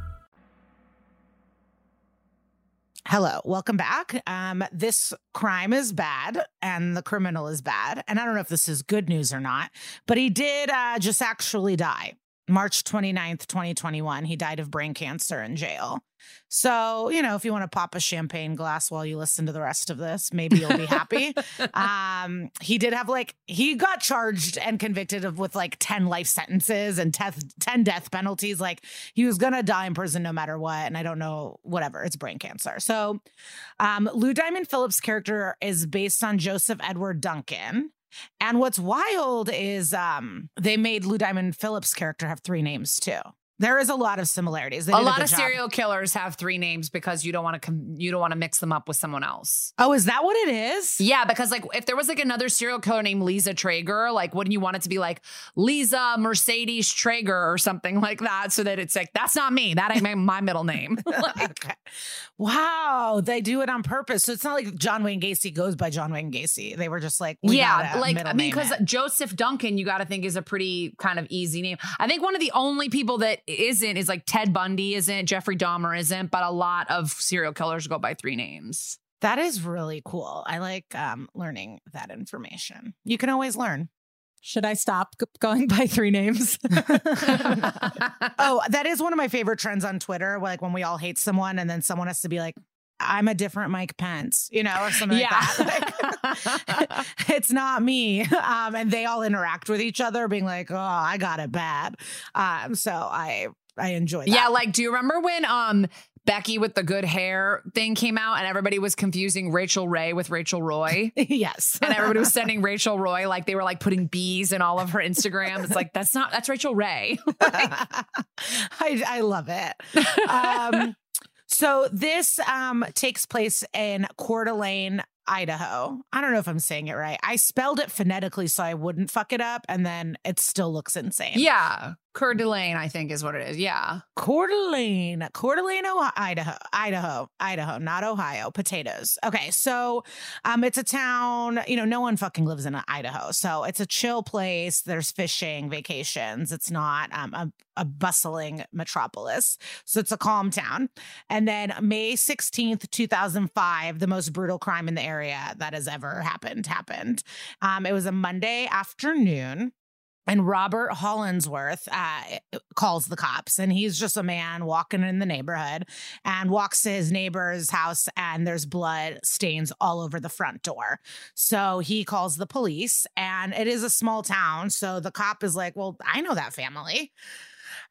Hello, welcome back. Um, this crime is bad and the criminal is bad. And I don't know if this is good news or not, but he did uh, just actually die. March 29th, 2021. He died of brain cancer in jail. So, you know, if you want to pop a champagne glass while you listen to the rest of this, maybe you'll be happy. um, he did have like, he got charged and convicted of with like 10 life sentences and 10 10 death penalties. Like, he was going to die in prison no matter what. And I don't know, whatever, it's brain cancer. So, um, Lou Diamond Phillips' character is based on Joseph Edward Duncan. And what's wild is um, they made Lou Diamond Phillips' character have three names too. There is a lot of similarities. They a lot of job. serial killers have three names because you don't want to com- you don't want to mix them up with someone else. Oh, is that what it is? Yeah, because like if there was like another serial killer named Liza Treyger, like wouldn't you want it to be like Liza Mercedes Treyger or something like that, so that it's like that's not me, that ain't my, my middle name. like, okay. Wow, they do it on purpose. So it's not like John Wayne Gacy goes by John Wayne Gacy. They were just like, we yeah, like I mean, because. Joseph Duncan, you got to think is a pretty kind of easy name. I think one of the only people that isn't is like Ted Bundy isn't, Jeffrey Dahmer isn't, but a lot of serial killers go by three names. that is really cool. I like um, learning that information. You can always learn. Should I stop g- going by three names? oh, that is one of my favorite trends on Twitter. Like when we all hate someone and then someone has to be like, I'm a different Mike Pence, you know, or something like that. Like, it's not me. Um, and they all interact with each other, being like, oh, I got it bad. Um, so I I enjoy that. Yeah, like do you remember when um Becky with the good hair thing came out and everybody was confusing Rachael Ray with Rachel Roy? yes. And everybody was sending Rachel Roy like they were like putting bees in all of her Instagram. It's like that's not that's Rachael Ray. I, I love it. Um, so this um, takes place in Coeur d'Alene, Idaho. I don't know if I'm saying it right. I spelled it phonetically so I wouldn't fuck it up, and then it still looks insane. yeah, Coeur d'Alene, I think is what it is. Yeah. Coeur d'Alene, Coeur d'Alene, Idaho, Idaho, Idaho, not Ohio. Potatoes. Okay, so um, it's a town. You know, no one fucking lives in Idaho, so it's a chill place. There's fishing, vacations. It's not um, a, a bustling metropolis, so it's a calm town. And then May sixteenth, two thousand five, the most brutal crime in the area that has ever happened happened. Um, it was a Monday afternoon. And Robert Hollinsworth uh, calls the cops, and he's just a man walking in the neighborhood and walks to his neighbor's house, and there's blood stains all over the front door. So he calls the police, and it is a small town. So the cop is like, Well, I know that family.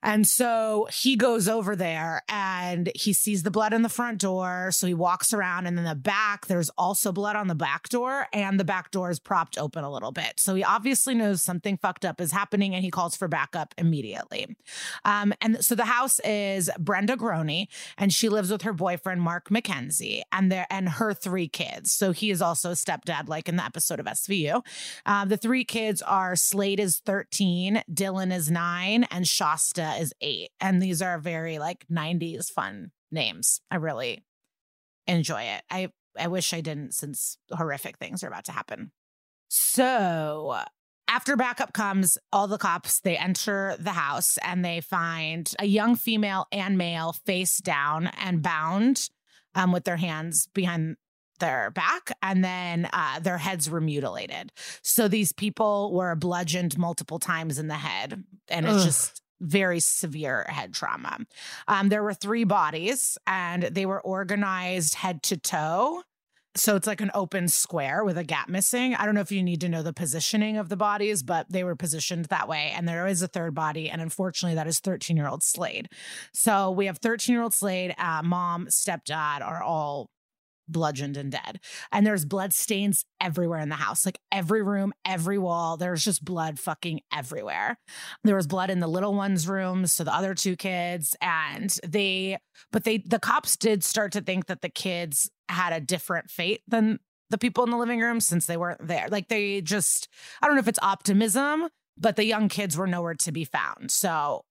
And so he goes over there and he sees the blood in the front door. So he walks around, and in the back, there's also blood on the back door, and the back door is propped open a little bit. So he obviously knows something fucked up is happening and he calls for backup immediately. Um, and so the house is Brenda Groene, and she lives with her boyfriend, Mark McKenzie, and their and her three kids. So he is also a stepdad, like in the episode of SVU. Uh, the three kids are Slade is 13, Dylan is nine, and Shasta is eight. And these are very like 90s fun names. I really enjoy it. I I wish I didn't since horrific things are about to happen. So after backup comes, all the cops they enter the house and they find a young female and male face down and bound um, with their hands behind their back and then uh, their heads were mutilated. So these people were bludgeoned multiple times in the head and it's Ugh. just very severe head trauma. Um, there were three bodies and they were organized head to toe. So it's like an open square with a gap missing. I don't know if you need to know the positioning of the bodies, but they were positioned that way. And there is a third body. And unfortunately, that is 13 year old Slade. So we have 13 year old Slade, uh, mom, stepdad are all bludgeoned and dead. And there's blood stains everywhere in the house, like every room, every wall. There's just blood fucking everywhere. There was blood in the little one's rooms, so the other two kids, and they, but they, the cops did start to think that the kids had a different fate than the people in the living room since they weren't there. Like they just, I don't know if it's optimism, but the young kids were nowhere to be found. So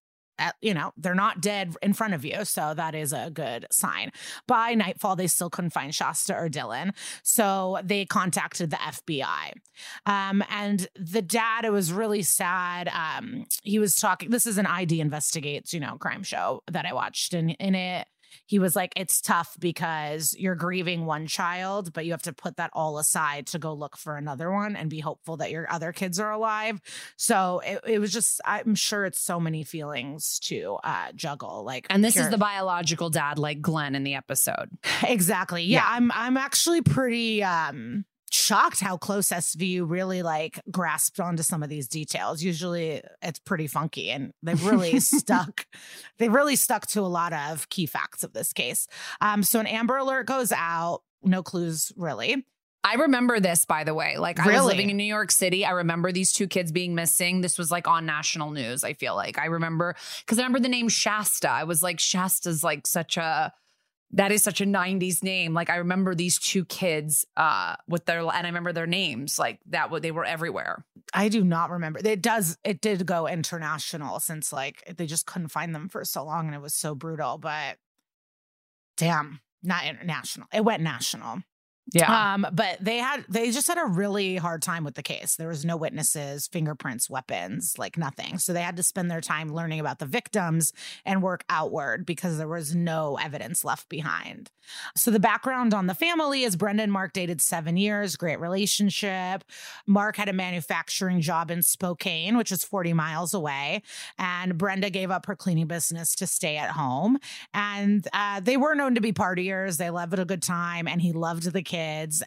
you know, they're not dead in front of you. So that is a good sign. By nightfall, they still couldn't find Shasta or Dylan. So they contacted the FBI. Um, and the dad, it was really sad. Um, he was talking, this is an ID investigates, you know, crime show that I watched. And in it, he was like, it's tough because you're grieving one child, but you have to put that all aside to go look for another one and be hopeful that your other kids are alive. So it, it was just, I'm sure it's so many feelings to uh, juggle. Like, And this is the biological dad like Glenn in the episode. exactly. Yeah, Yeah. I'm, I'm actually pretty, um, shocked how close SVU really like grasped onto some of these details. Usually it's pretty funky and they've really stuck. They really stuck to a lot of key facts of this case. Um, so an Amber Alert goes out, no clues really. I remember this, by the way. Like I was living in New York City. I remember these two kids being missing. This was like on national news. I feel like I remember because I remember the name Shasta. I was like, Shasta's like such a that is such a 90s name. Like I remember these two kids uh with their and I remember their names. Like that would they were everywhere. I do not remember. It does. It did go international since like they just couldn't find them for so long, and it was so brutal. But damn, not international. It went national. Um, but they had they just had a really hard time with the case. There was no witnesses, fingerprints, weapons, like nothing. So they had to spend their time learning about the victims and work outward because there was no evidence left behind. So the background on the family is Brenda and Mark dated seven years, great relationship. Mark had a manufacturing job in Spokane, which is 40 miles away. And Brenda gave up her cleaning business to stay at home. And uh, they were known to be partiers. They loved a good time, and he loved the kids.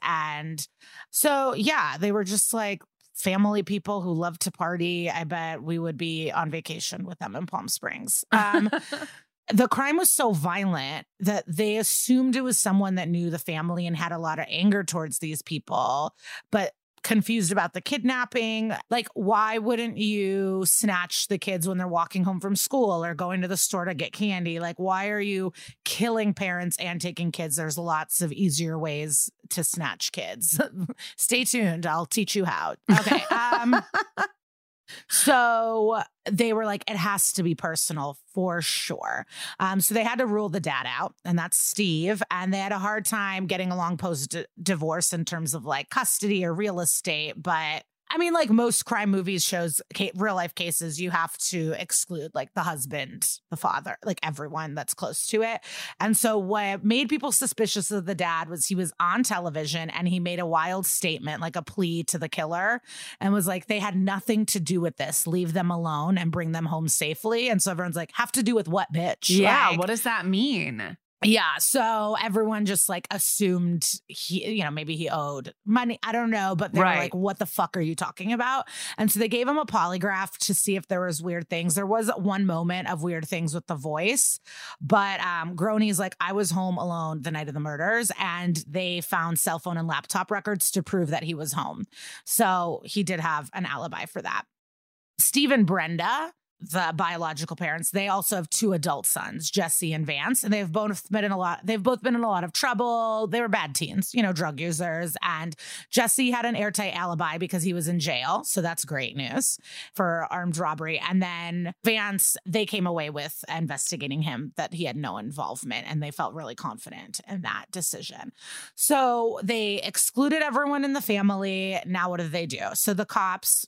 And so, yeah, they were just like family people who love to party. I bet we would be on vacation with them in Palm Springs. Um, the crime was so violent that they assumed it was someone that knew the family and had a lot of anger towards these people, but confused about the kidnapping. Like, why wouldn't you snatch the kids when they're walking home from school or going to the store to get candy? Like, why are you killing parents and taking kids? There's lots of easier ways to snatch kids. Stay tuned. I'll teach you how. Okay. Um, so they were like, it has to be personal for sure. Um, so they had to rule the dad out, and that's Steve. And they had a hard time getting along post divorce in terms of like custody or real estate. But I mean, like most crime movies shows real life cases, you have to exclude like the husband, the father, like everyone that's close to it. And so what made people suspicious of the dad was he was on television and he made a wild statement, like a plea to the killer, and was like, they had nothing to do with this. Leave them alone and bring them home safely. And so everyone's like, have to do with what, bitch? Yeah. Like, what does that mean? Yeah. So everyone just like assumed he, you know, maybe he owed money. I don't know, but they're Right. like, what the fuck are you talking about? And so they gave him a polygraph to see if there was weird things. There was one moment of weird things with the voice, but um Groene's like, I was home alone the night of the murders, and they found cell phone and laptop records to prove that he was home. So he did have an alibi for that. Steve and Brenda, the biological parents, they also have two adult sons, Jesse and Vance, and they've both been in a lot. They've both been in a lot of trouble. They were bad teens, you know, drug users. And Jesse had an airtight alibi because he was in jail, so that's great news for armed robbery. And then Vance, they came away with investigating him that he had no involvement, and they felt really confident in that decision. So they excluded everyone in the family. Now, what do they do? So the cops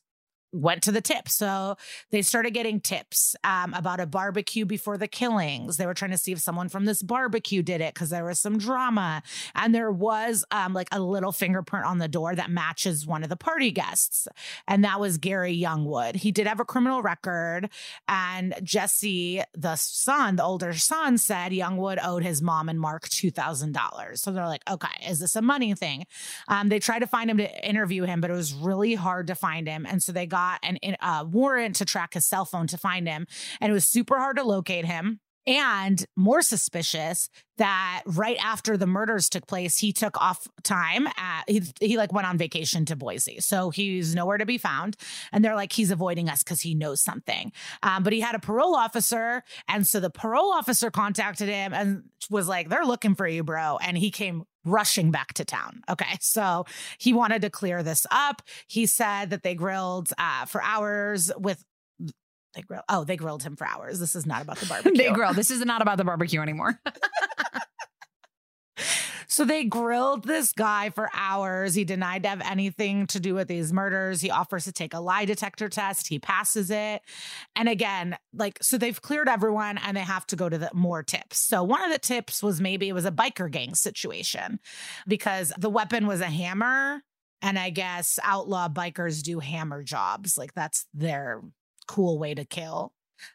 went to the tip. So they started getting tips um, about a barbecue before the killings. They were trying to see if someone from this barbecue did it because there was some drama. And there was um, like a little fingerprint on the door that matches one of the party guests. And that was Gary Youngwood. He did have a criminal record. And Jesse, the son, the older son, said Youngwood owed his mom and Mark $2,000. So they're like, okay, is this a money thing? Um, they tried to find him to interview him, but it was really hard to find him. And so they got an uh, warrant to track his cell phone to find him. And it was super hard to locate him. And more suspicious that right after the murders took place, he took off time. At, he, he like went on vacation to Boise. So he's nowhere to be found. And they're like, he's avoiding us because he knows something. Um, but he had a parole officer. And so the parole officer contacted him and was like, they're looking for you, bro. And he came rushing back to town. Okay. So he wanted to clear this up. He said that they grilled uh, for hours with. They grilled. Oh, they grilled him for hours. This is not about the barbecue. They grill. This is not about the barbecue anymore. So they grilled this guy for hours. He denied to have anything to do with these murders. He offers to take a lie detector test. He passes it. And again, like, so they've cleared everyone and they have to go to the more tips. So one of the tips was maybe it was a biker gang situation because the weapon was a hammer. And I guess outlaw bikers do hammer jobs. Like that's their cool way to kill.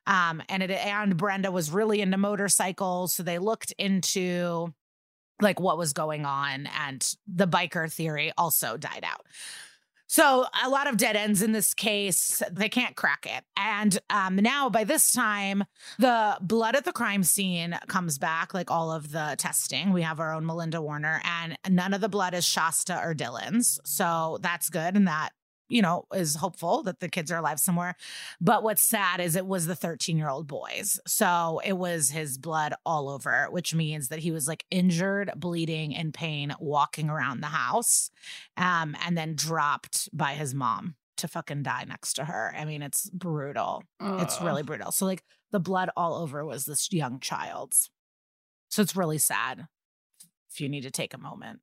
Um, and it and Brenda was really into motorcycles. So they looked into like what was going on and the biker theory also died out So a lot of dead ends in this case. They can't crack it. And um, now by this time, the blood at the crime scene comes back, like all of the testing. We have our own Melinda Warner, and none of the blood is Shasta or Dylan's. So that's good. And that you know, is hopeful that the kids are alive somewhere. But what's sad is it was the 13 year old boys. So it was his blood all over, which means that he was like injured, bleeding, in pain, walking around the house, um, and then dropped by his mom to fucking die next to her. I mean, it's brutal. It's really brutal. So, like, the blood all over was this young child's. So it's really sad if you need to take a moment.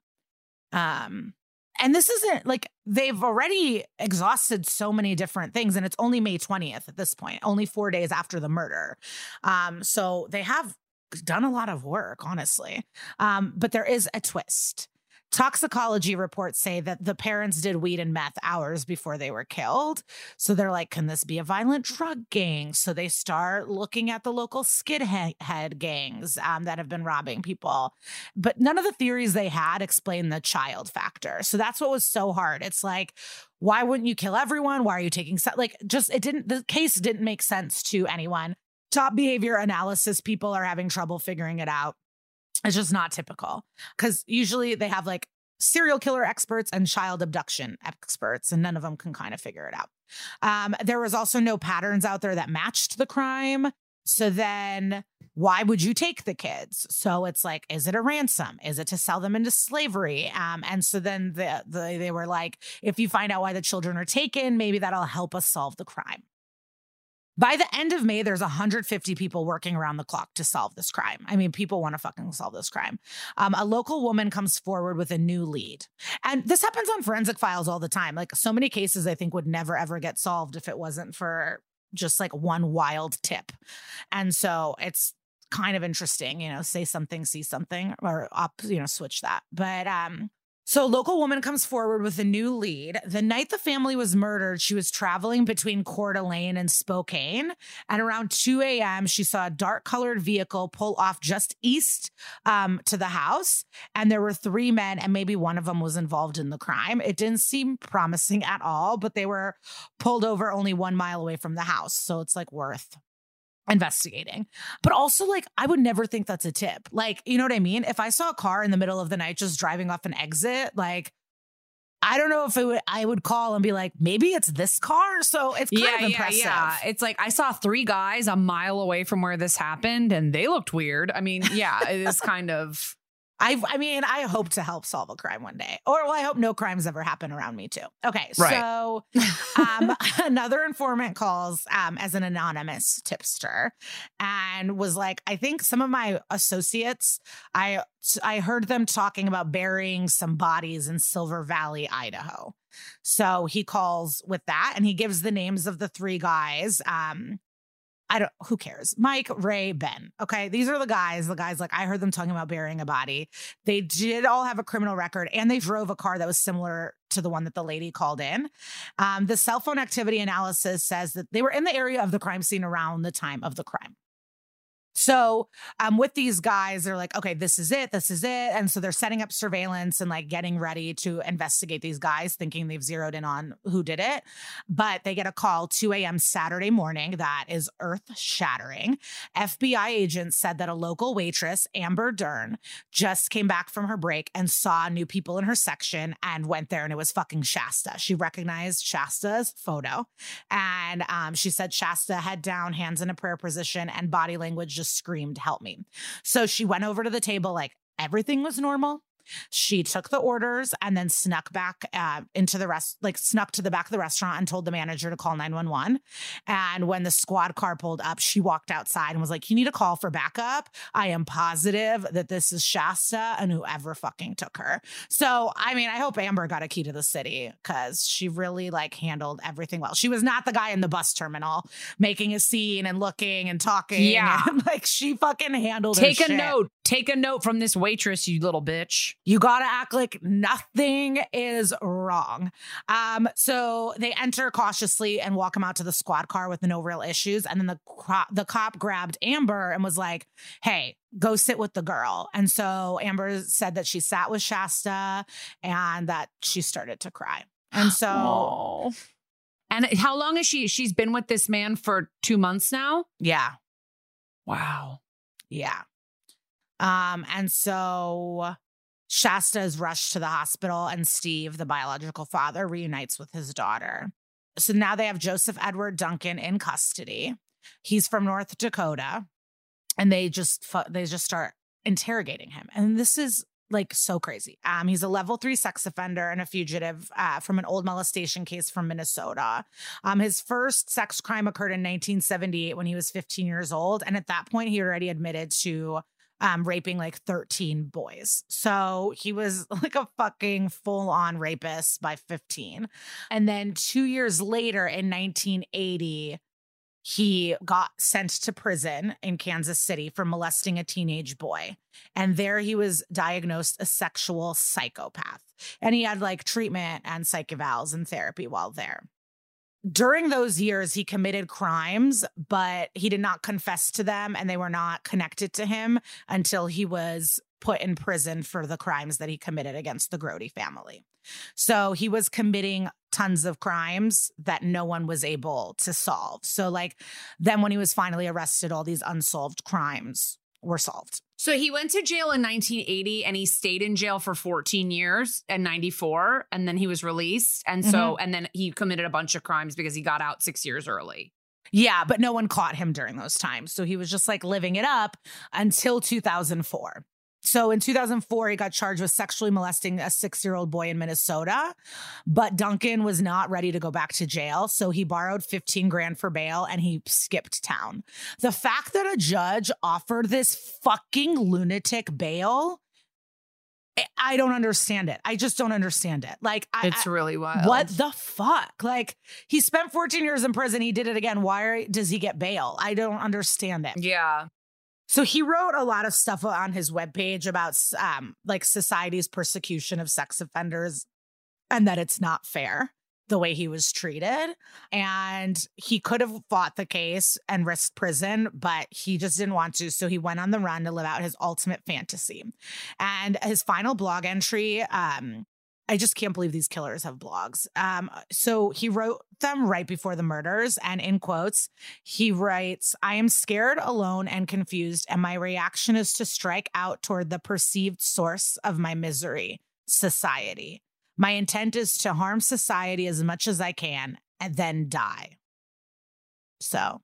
Um, and this isn't like they've already exhausted so many different things and it's only may 20th at this point only four days after the murder. Um, so they have done a lot of work honestly. Um, but there is a twist Toxicology reports say that the parents did weed and meth hours before they were killed. So they're like, can this be a violent drug gang? So they start looking at the local skinhead gangs um, that have been robbing people. But none of the theories they had explain the child factor. So that's what was so hard. It's like, why wouldn't you kill everyone? Why are you taking like just it didn't the case didn't make sense to anyone. Top behavior analysis people are having trouble figuring it out. It's just not typical because usually they have like serial killer experts and child abduction experts, and none of them can kind of figure it out. Um, there was also no patterns out there that matched the crime. So then why would you take the kids? So it's like, is it a ransom? Is it to sell them into slavery? Um, and so then the, the, they were like, if you find out why the children are taken, maybe that'll help us solve the crime. By the end of May, there's 150 people working around the clock to solve this crime. I mean, people want to fucking solve this crime. Um, a local woman comes forward with a new lead. And this happens on forensic files all the time. Like so many cases, I think would never ever get solved if it wasn't for just like one wild tip. And so it's kind of interesting, you know, say something, see something, or up, you know, switch that. But um, so, local woman comes forward with a new lead. The night the family was murdered, she was traveling between Coeur d'Alene and Spokane. And around 2 a.m., she saw a dark colored vehicle pull off just east um, to the house. And there were three men, and maybe one of them was involved in the crime. It didn't seem promising at all, but they were pulled over only one mile away from the house. So, it's like worth investigating. But also, like, I would never think that's a tip. Like, you know what I mean? If I saw a car in the middle of the night just driving off an exit, like, I don't know if it would, I would call and be like, maybe it's this car. So it's kind yeah, of impressive. Yeah, yeah. It's like I saw three guys a mile away from where this happened and they looked weird. I mean, yeah, it is kind of I I mean, I hope to help solve a crime one day. Or well, I hope no crimes ever happen around me too. Okay. Right. So um, another informant calls um, as an anonymous tipster and was like, I think some of my associates, I I heard them talking about burying some bodies in Silver Valley, Idaho. So he calls with that and he gives the names of the three guys. Um, I don't, who cares? Mike, Ray, Ben. Okay. These are the guys, the guys like I heard them talking about burying a body. They did all have a criminal record and they drove a car that was similar to the one that the lady called in. Um, the cell phone activity analysis says that they were in the area of the crime scene around the time of the crime. So, um, with these guys, they're like, okay, this is it, this is it. And so they're setting up surveillance and like getting ready to investigate these guys, thinking they've zeroed in on who did it. But they get a call 2 a.m. Saturday morning that is earth shattering. FBI agents said that a local waitress, Amber Dern, just came back from her break and saw new people in her section and went there and it was fucking Shasta. She recognized Shasta's photo and um, she said Shasta head down, hands in a prayer position, and body language just screamed, Help me. So she went over to the table like everything was normal. She took the orders and then snuck back uh, into the rest, like snuck to the back of the restaurant and told the manager to call 911. And when the squad car pulled up, she walked outside and was like, You need a call for backup. I am positive that this is Shasta and whoever fucking took her. So, I mean, I hope Amber got a key to the city because she really like handled everything well. She was not the guy in the bus terminal making a scene and looking and talking. Yeah. And, like she fucking handled take a shit. note. Take a note from this waitress, you little bitch. You got to act like nothing is wrong. Um, so they enter cautiously and walk him out to the squad car with no real issues. And then the cop, the cop grabbed Amber and was like, "Hey, go sit with the girl." And so Amber said that she sat with Shasta and that she started to cry. And so Oh. And how long is she? She's been with this man for two months now. yeah, Wow. yeah. Um, and so Shasta is rushed to the hospital, and Steve, the biological father, reunites with his daughter. So now they have Joseph Edward Duncan in custody. He's from North Dakota, and they just they just start interrogating him. And this is like so crazy. Um, he's a level three sex offender and a fugitive uh, from an old molestation case from Minnesota. Um, his first sex crime occurred in 1978 when he was 15 years old, and at that point, he already admitted to um, raping like 13 boys. So he was like a fucking full on rapist by 15. And then two years later in 1980, he got sent to prison in Kansas City for molesting a teenage boy. And there he was diagnosed a sexual psychopath. And he had like treatment and psych evals and therapy while there. During those years, he committed crimes, but he did not confess to them and they were not connected to him until he was put in prison for the crimes that he committed against the Groene family. So he was committing tons of crimes that no one was able to solve. So, like, then when he was finally arrested, all these unsolved crimes were solved. So he went to jail in 1980 and he stayed in jail for 14 years and 94 and then he was released and so mm-hmm. and then he committed a bunch of crimes because he got out 6 years early. Yeah, but no one caught him during those times. So he was just like living it up until 2004. So in 2004, he got charged with sexually molesting a six year old boy in Minnesota. But Duncan was not ready to go back to jail. So he borrowed 15 grand for bail and he skipped town. The fact that a judge offered this fucking lunatic bail, I- don't understand it. I just don't understand it. Like, I, It's really wild. what the fuck? Like, he spent 14 years in prison. He did it again. Why does he get bail? I don't understand it. Yeah. So he wrote a lot of stuff on his webpage about um like society's persecution of sex offenders and that it's not fair the way he was treated. And he could have fought the case and risked prison but he just didn't want to. So he went on the run to live out his ultimate fantasy. And his final blog entry um I just can't believe these killers have blogs. Um, so he wrote them right before the murders, and in quotes, he writes, I am scared, alone, and confused, and my reaction is to strike out toward the perceived source of my misery, society. My intent is to harm society as much as I can and then die. So,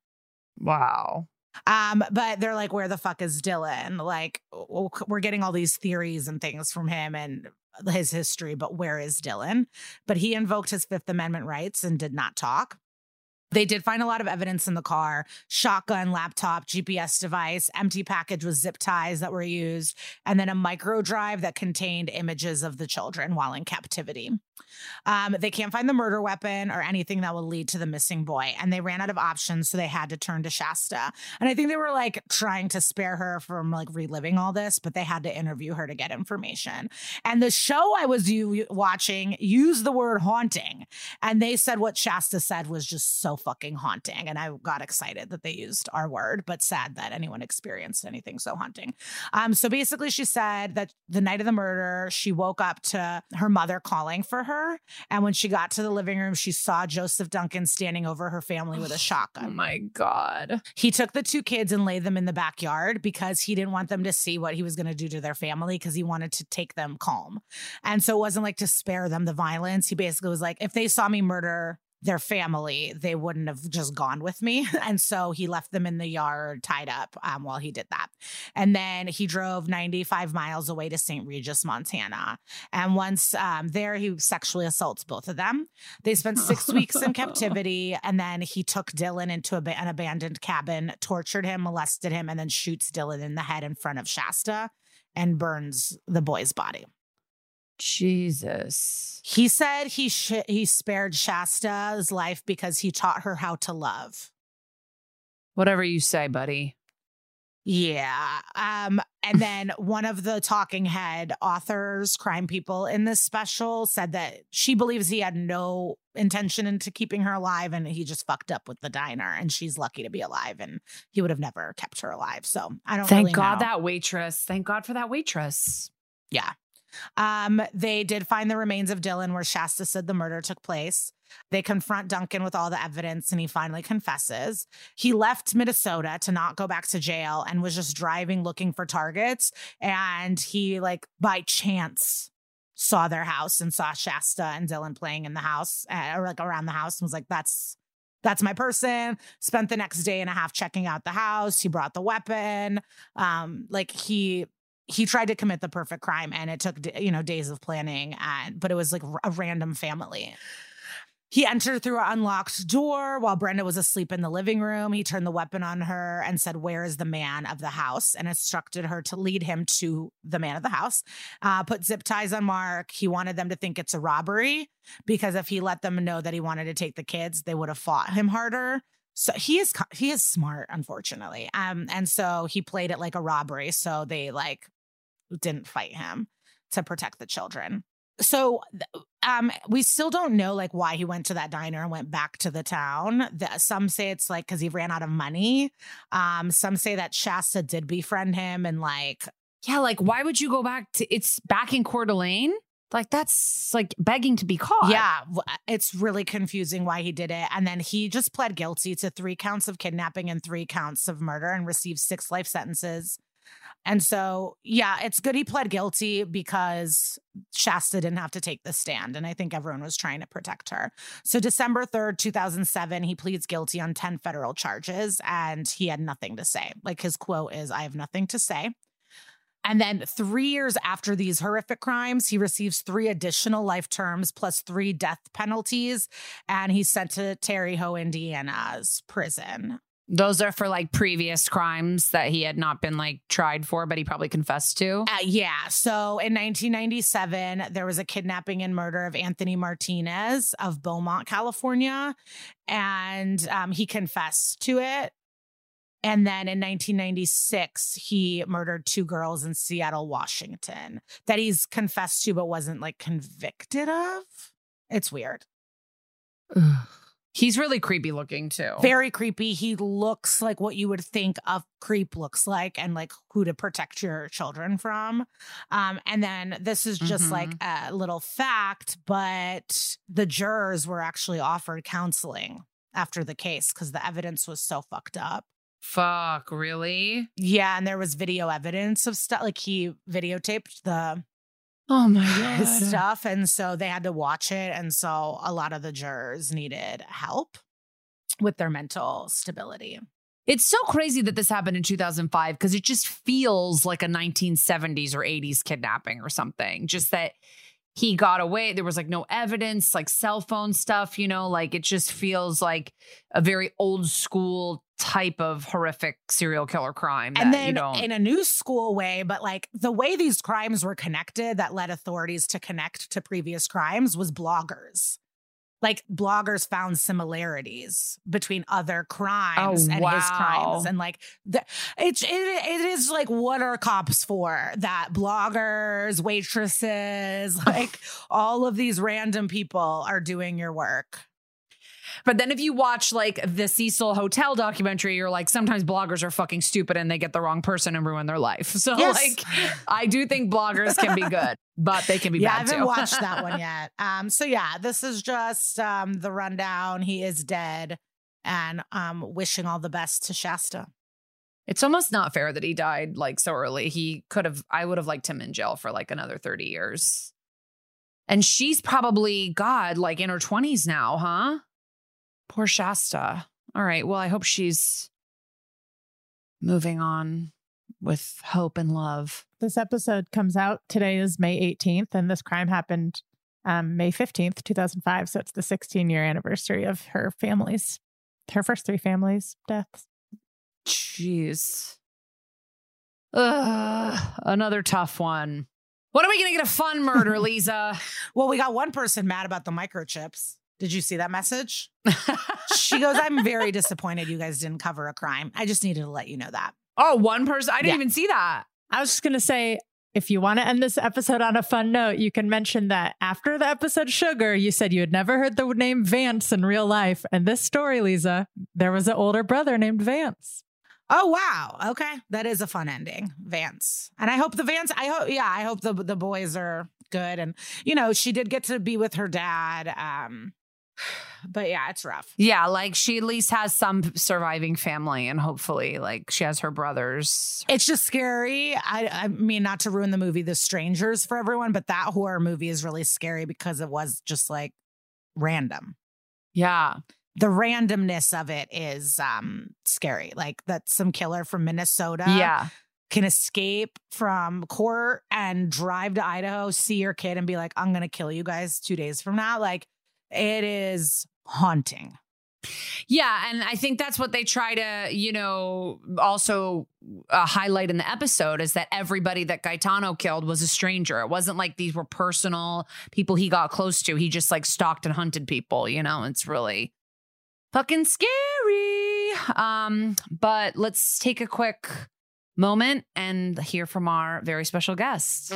Wow. um, but they're like, where the fuck is Dylan? Like, we're getting all these theories and things from him and Uh, his history, but where is Dylan? But he invoked his Fifth Amendment rights and did not talk. They did find a lot of evidence in the car shotgun, laptop, GPS device, empty package with zip ties that were used, and then a micro drive that contained images of the children while in captivity. Um, they can't find the murder weapon or anything that will lead to the missing boy, and they ran out of options, so they had to turn to Shasta. And I think they were like trying to spare her from like reliving all this, but they had to interview her to get information. And the show I was u- watching used the word haunting, and they said what Shasta said was just so fucking haunting. And I got excited that they used our word, but sad that anyone experienced anything so haunting. Um, so basically, she said that the night of the murder, she woke up to her mother calling for her. And when she got to the living room, she saw Joseph Duncan standing over her family with a Oh shotgun. my God. He took the two kids and laid them in the backyard because he didn't want them to see what he was going to do to their family because he wanted to take them calm. And so it wasn't like to spare them the violence. He basically was like, if they saw me murder their family, they wouldn't have just gone with me. And so he left them in the yard tied up um, while he did that. And then he drove 95 miles away to St. Regis, Montana. And once um, there, he sexually assaults both of them. They spent six weeks in captivity. And then he took Dylan into a, an abandoned cabin, tortured him, molested him, and then shoots Dylan in the head in front of Shasta and burns the boy's body. Jesus. He said he sh- he spared Shasta's life because he taught her how to love. Whatever you say, buddy. Yeah. Um, and then one of the talking head authors, crime people in this special said that she believes he had no intention into keeping her alive and he just fucked up with the diner and she's lucky to be alive and he would have never kept her alive. So I don't Thank really God know. that waitress. Thank God for that waitress. Yeah. Um, they did find the remains of Dylan where Shasta said the murder took place. They confront Duncan with all the evidence and he finally confesses. He left Minnesota to not go back to jail and was just driving looking for targets. And he, like, by chance, saw their house and saw Shasta and Dylan playing in the house uh, or like around the house and was like, that's that's my person. Spent the next day and a half checking out the house. He brought the weapon. Um, like he he tried to commit the perfect crime and it took you know days of planning and but it was like a random family he entered through an unlocked door while Brenda was asleep in the living room. He turned the weapon on her and said, Where is the man of the house? and instructed her to lead him to the man of the house. Uh, put zip ties on Mark. He wanted them to think it's a robbery because if he let them know that he wanted to take the kids, they would have fought him harder. So he is he is smart, unfortunately. Um, and so he played it like a robbery. So they like didn't fight him to protect the children so um we still don't know like why he went to that diner and went back to the town the, some say it's like because he ran out of money um some say that shasta did befriend him and like yeah like why would you go back to it's back in Coeur d'Alene like that's like begging to be caught yeah uh, it's really confusing why he did it and then he just pled guilty to three counts of kidnapping and three counts of murder and received six life sentences and so, yeah, it's good he pled guilty because Shasta didn't have to take the stand. And I think everyone was trying to protect her. So, December 3rd, 2007, he pleads guilty on 10 federal charges and he had nothing to say. Like his quote is, I have nothing to say. And then three years after these horrific crimes, he receives three additional life terms plus three death penalties. And he's sent to Terre Haute, Indiana's prison. Those are for like previous crimes that he had not been like tried for, but he probably confessed to. Uh, yeah. So in 1997, there was a kidnapping and murder of Anthony Martinez of Beaumont, California. And um, he confessed to it. And then in 1996, he murdered two girls in Seattle, Washington, that he's confessed to, but wasn't like convicted of. It's weird. He's really creepy looking too. Very creepy. He looks like what you would think a creep looks like and like who to protect your children from. Um, and then this is just mm-hmm. like a little fact, but the jurors were actually offered counseling after the case because the evidence was so fucked up. Fuck, really? Yeah, and there was video evidence of stuff like he videotaped the Oh my God. stuff. And so they had to watch it. And so a lot of the jurors needed help with their mental stability. It's so crazy that this happened in 2005 because it just feels like a 1970s or 80s kidnapping or something. Just that he got away. There was like no evidence, like cell phone stuff, you know, like it just feels like a very old school type of horrific serial killer crime. And then you know, in a new school way, but like the way these crimes were connected that led authorities to connect to previous crimes was bloggers like bloggers found similarities between other oh, crimes oh, and wow. his crimes and like the, it's it, it is like what are cops for that bloggers waitresses like all of these random people are doing your work but then if you watch like the Cecil Hotel documentary, you're like, sometimes bloggers are fucking stupid and they get the wrong person and ruin their life. So yes. like, I do think bloggers can be good, but they can be yeah, bad too. I haven't watched that one yet. Um, so yeah, this is just um the rundown. He is dead, and um, wishing all the best to Shasta. It's almost not fair that he died like so early. He could have, I would have liked him in jail for like another 30 years. And she's probably, God, like in her 20s now, huh? Poor Shasta. All right. Well, I hope she's moving on with hope and love. This episode comes out today is May 18th, and this crime happened um, May 15th, 2005. So it's the 16 year anniversary of her family's, her first three families' deaths. Jeez. Ugh, another tough one. When are we going to get a fun murder, Liza? well, we got one person mad about the microchips. Did you see that message? she goes, I'm very disappointed you guys didn't cover a crime. I just needed to let you know that. Oh, one person? I didn't yeah. even see that. I was just going to say, if you want to end this episode on a fun note, you can mention that after the episode Sugar, you said you had never heard the name Vance in real life. And this story, Liza, there was an older brother named Vance. Oh wow. Okay. That is a fun ending. Vance. And I hope the Vance I hope yeah, I hope the the boys are good and you know, she did get to be with her dad um but yeah, it's rough. Yeah, like she at least has some surviving family, and hopefully, like she has her brothers. It's just scary. I, I mean, not to ruin the movie The Strangers for everyone, but that horror movie is really scary because it was just like random. Yeah. The randomness of it is um scary. Like that some killer from Minnesota Yeah. can escape from court and drive to Idaho, see your kid, and be like, I'm gonna kill you guys two days from now. Like it is haunting. Yeah, and I think that's what they try to, you know, also uh, highlight in the episode is that everybody that Gitano killed was a stranger. It wasn't like these were personal people he got close to. He just like stalked and hunted people, you know. It's really fucking scary. Um, but let's take a quick moment and hear from our very special guest.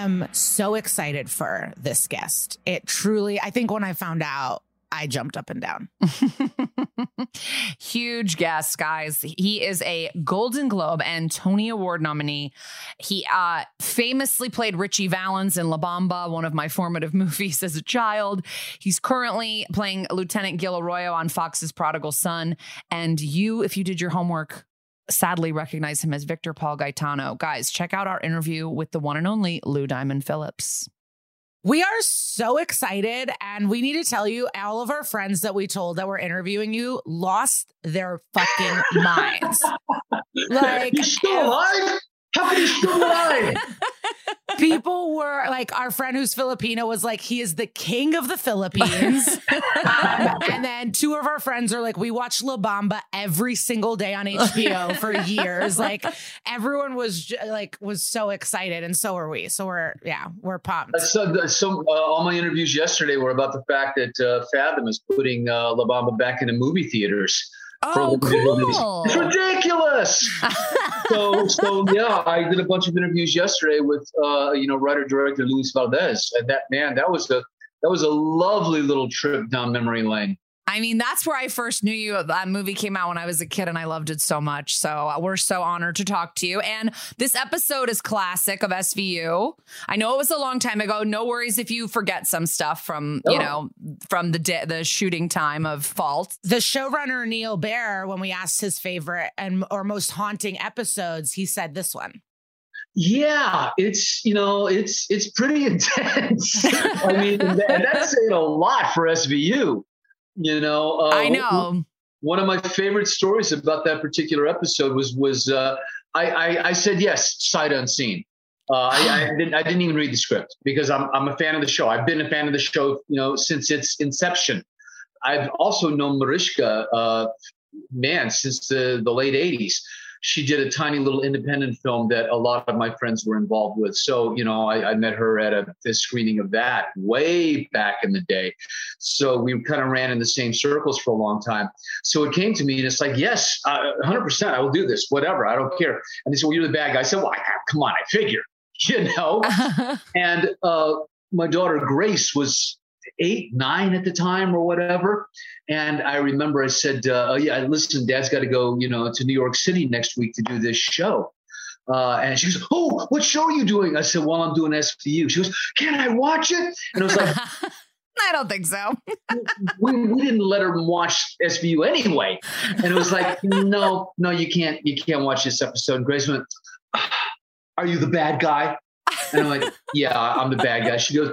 Am so excited for this guest. It truly, I think when I found out, I jumped up and down. Huge guest, guys. He is a Golden Globe and Tony Award nominee. He uh, famously played Ritchie Valens in La Bamba, one of my formative movies as a child. He's currently playing Lieutenant Gil Arroyo on Fox's Prodigal Son. And you, if you did your homework, sadly recognize him as Victor Paul Gitano. Guys, check out our interview with the one and only Lou Diamond Phillips. We are so excited, and we need to tell you all of our friends that we told that were interviewing you lost their fucking minds. Like, He's still alive? How can he still alive? people were like, our friend who's Filipino was like, he is the king of the Philippines. um, and then two of our friends are like, we watch La Bamba every single day on HBO for years. Like, everyone was j- like, was so excited, and so are we. So we're, yeah, we're pumped. So, so uh, all my interviews yesterday were about the fact that uh, Fathom is putting uh, La Bamba back into movie theaters. For Oh, limited cool. It's ridiculous. so, so yeah, I did a bunch of interviews yesterday with, uh, you know, writer director Luis Valdez, and that man, that was a that was a lovely little trip down memory lane. I mean, that's where I first knew you. That movie came out when I was a kid and I loved it so much. So uh, we're so honored to talk to you. And this episode is classic of SVU. I know it was a long time ago. No worries if you forget some stuff from, you Oh. know, from the di- the shooting time of Fault. the showrunner Neal Baer, when we asked his favorite and or most haunting episodes, he said this one. Yeah, it's you know it's it's pretty intense. I mean, that, that's saying a lot for SVU. You know, uh, I know. One of my favorite stories about that particular episode was was uh, I, I I said yes sight unseen. Uh, I, I didn't I didn't even read the script because I'm I'm a fan of the show. I've been a fan of the show you know since its inception. I've also known Mariska, uh, man, since the the late '80s. She did a tiny little independent film that a lot of my friends were involved with. So, you know, I, I met her at a, a screening of that way back in the day. So we kind of ran in the same circles for a long time. So it came to me and it's like, yes, uh, 100%, I will do this, whatever, I don't care. And they said, well, you're the bad guy. I said, well, I, come on, I figure, you know. and uh, my daughter Grace was eight, nine at the time or whatever. And I remember I said, uh, oh, yeah, listen, dad's got to go, you know, to New York City next week to do this show. Uh, and she goes, oh, what show are you doing? I said, well, I'm doing SVU. She goes, can I watch it? And I was like, I don't think so. we, we didn't let her watch SVU anyway. And it was like, no, no, you can't, you can't watch this episode. And Grace went, are you the bad guy? And I'm like, yeah, I'm the bad guy. She goes,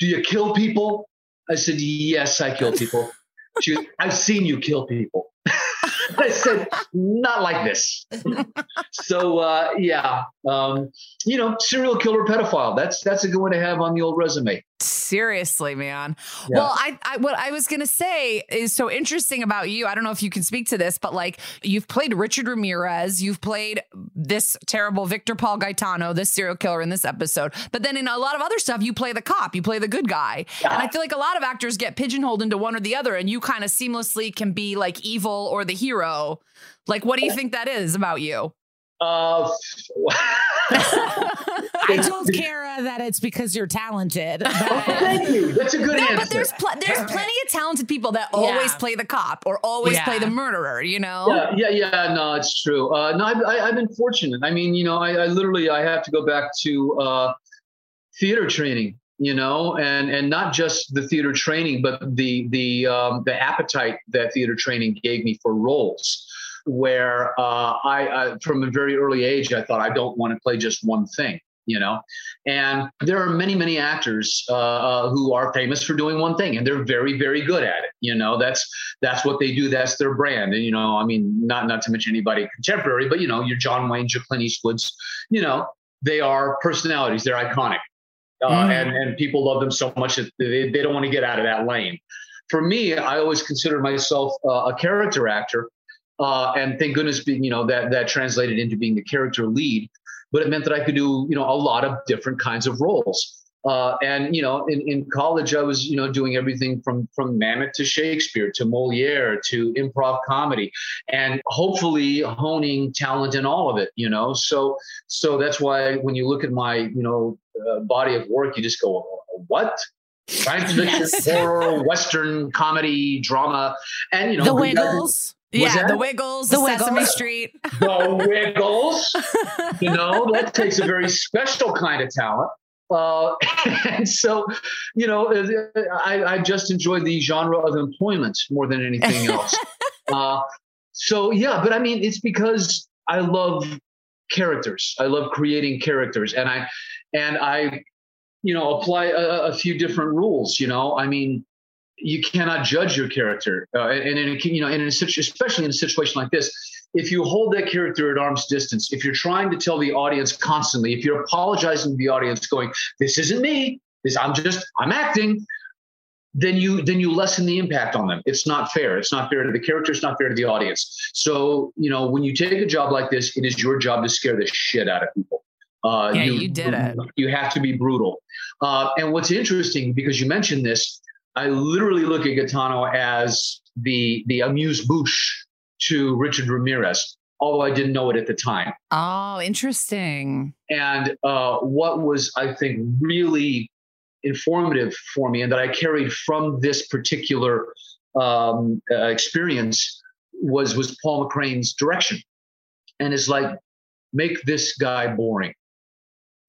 do you kill people? I said, yes, I kill people. She goes, I've seen you kill people. I said, not like this. so uh, yeah, um, you know, serial killer pedophile. That's that's a good one to have on the old resume. Seriously, man. Yeah. Well, I, I what I was gonna say is so interesting about you. I don't know if you can speak to this, but like you've played Richard Ramirez, you've played this terrible Victor Paul Gitano, this serial killer in this episode. But then in a lot of other stuff, you play the cop, you play the good guy. And I feel like a lot of actors get pigeonholed into one or the other, and you kind of seamlessly can be like evil or the hero. Like, what do you think that is about you? Uh, I told Kara that it's because you're talented. Oh, thank you. That's a good No, answer. but there's pl- there's plenty of talented people that always Yeah. play the cop or always Yeah. play the murderer. You know. Yeah, yeah, yeah. No, it's true. Uh, no, I've, I, I've been fortunate. I mean, you know, I, I literally I have to go back to uh, theater training. You know, and and not just the theater training, but the the um, the appetite that theater training gave me for roles. Where uh, I, I, from a very early age, I thought I don't want to play just one thing. You know, and there are many, many actors uh, uh, who are famous for doing one thing, and they're very, very good at it. You know, that's that's what they do. That's their brand. And you know, I mean, not not to mention anybody contemporary, but you know, your John Wayne, your Clint Eastwoods. You know, they are personalities. They're iconic, uh, Mm. and and people love them so much that they, they don't want to get out of that lane. For me, I always considered myself uh, a character actor, uh, and thank goodness, being you know that that translated into being the character lead. But it meant that I could do you know a lot of different kinds of roles. Uh, and you know, in, in college, I was you know doing everything from from Mamet to Shakespeare to Moliere to improv comedy, and hopefully honing talent in all of it. You know, so so that's why when you look at my you know uh, body of work, you just go, what? Science fiction, Yes. horror, western, comedy, drama, and you know the we got- Yeah, that? the Wiggles, The the, Sesame Wiggles. Street. the Wiggles. you know, that takes a very special kind of talent. Uh, and so, you know, I, I just enjoy the genre of employment more than anything else. uh, so, yeah, but I mean, it's because I love characters. I love creating characters, and I, and I, you know, apply a, a few different rules. You know, I mean, you cannot judge your character, uh, and in you know, in a situ- especially in a situation like this, if you hold that character at arm's distance, if you're trying to tell the audience constantly, if you're apologizing to the audience, going, "This isn't me. This I'm just I'm acting," then you then you lessen the impact on them. It's not fair. It's not fair to the character. It's not fair to the audience. So you know, when you take a job like this, it is your job to scare the shit out of people. Uh, Yeah, you did it. You have to be brutal. Uh, and what's interesting, because you mentioned this, I literally look at Gitano as the the amuse bouche to Richard Ramirez, although I didn't know it at the time. Oh, interesting. And uh, what was, I think, really informative for me, and that I carried from this particular um, uh, experience, was was Paul McCrane's direction, and it's like, make this guy boring.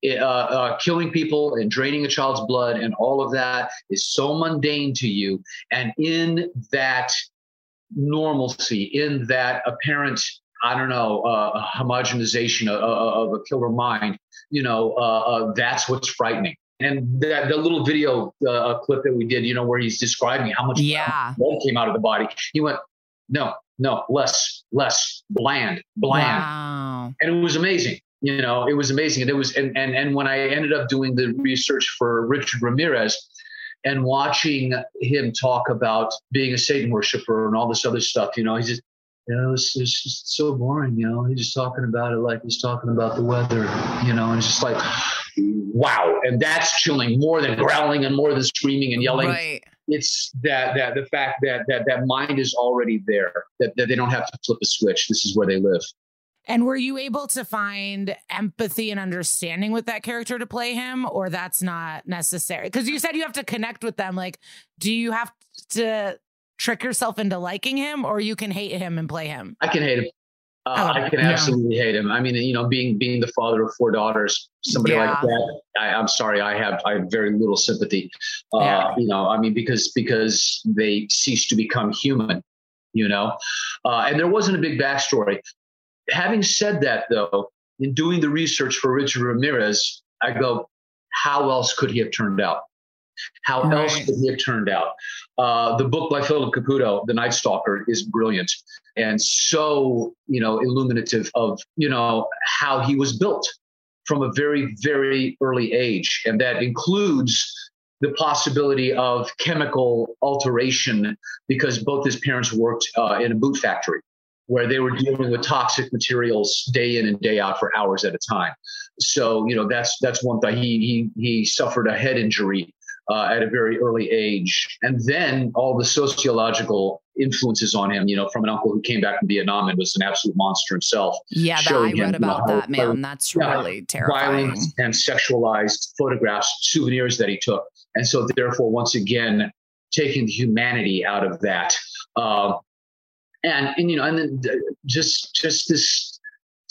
Uh, uh, killing people and draining a child's blood and all of that is so mundane to you, and in that normalcy, in that apparent I don't know, uh, homogenization of, of a killer mind, you know, uh, uh, that's what's frightening. And that the little video uh, clip that we did, you know, where he's describing how much Yeah. blood came out of the body, he went, no, no, less, less, bland, bland, Wow. and it was amazing. You know, it was amazing, and it was, and and and when I ended up doing the research for Richard Ramirez, and watching him talk about being a Satan worshiper and all this other stuff, you know, he's just, you know, it's, it's just so boring, you know. He's just talking about it like he's talking about the weather, you know, and it's just like, wow. And that's chilling more than growling and more than screaming and yelling. Right. It's that that the fact that that that mind is already there, that, that they don't have to flip a switch. This is where they live. And were you able to find empathy and understanding with that character to play him, or that's not necessary? Because you said you have to connect with them. Like, do you have to trick yourself into liking him, or you can hate him and play him? I can hate him. Uh, Oh, I can yeah. absolutely hate him. I mean, you know, being being the father of four daughters, somebody like that. I, I'm sorry, I have I have very little sympathy. Uh, Yeah. You know, I mean, because because they cease to become human. You know, uh, and there wasn't a big backstory. Having said that, though, in doing the research for Richard Ramirez, I go, how else could he have turned out? How else could he have turned out? Uh, the book by Philip Caputo, The Night Stalker, is brilliant and so you know illuminative of you know how he was built from a very very early age, and that includes the possibility of chemical alteration because both his parents worked uh, in a boot factory where they were dealing with toxic materials day in and day out for hours at a time. So you know that's that's one thing. He he he suffered a head injury uh, at a very early age, and then all the sociological influences on him, you know, from an uncle who came back from Vietnam and was an absolute monster himself. Yeah, that, I read about that, man. That's yeah, really terrifying. Violent and sexualized photographs, souvenirs that he took. And so, therefore, once again, taking the humanity out of that. Uh, and, and, you know, and then just, just this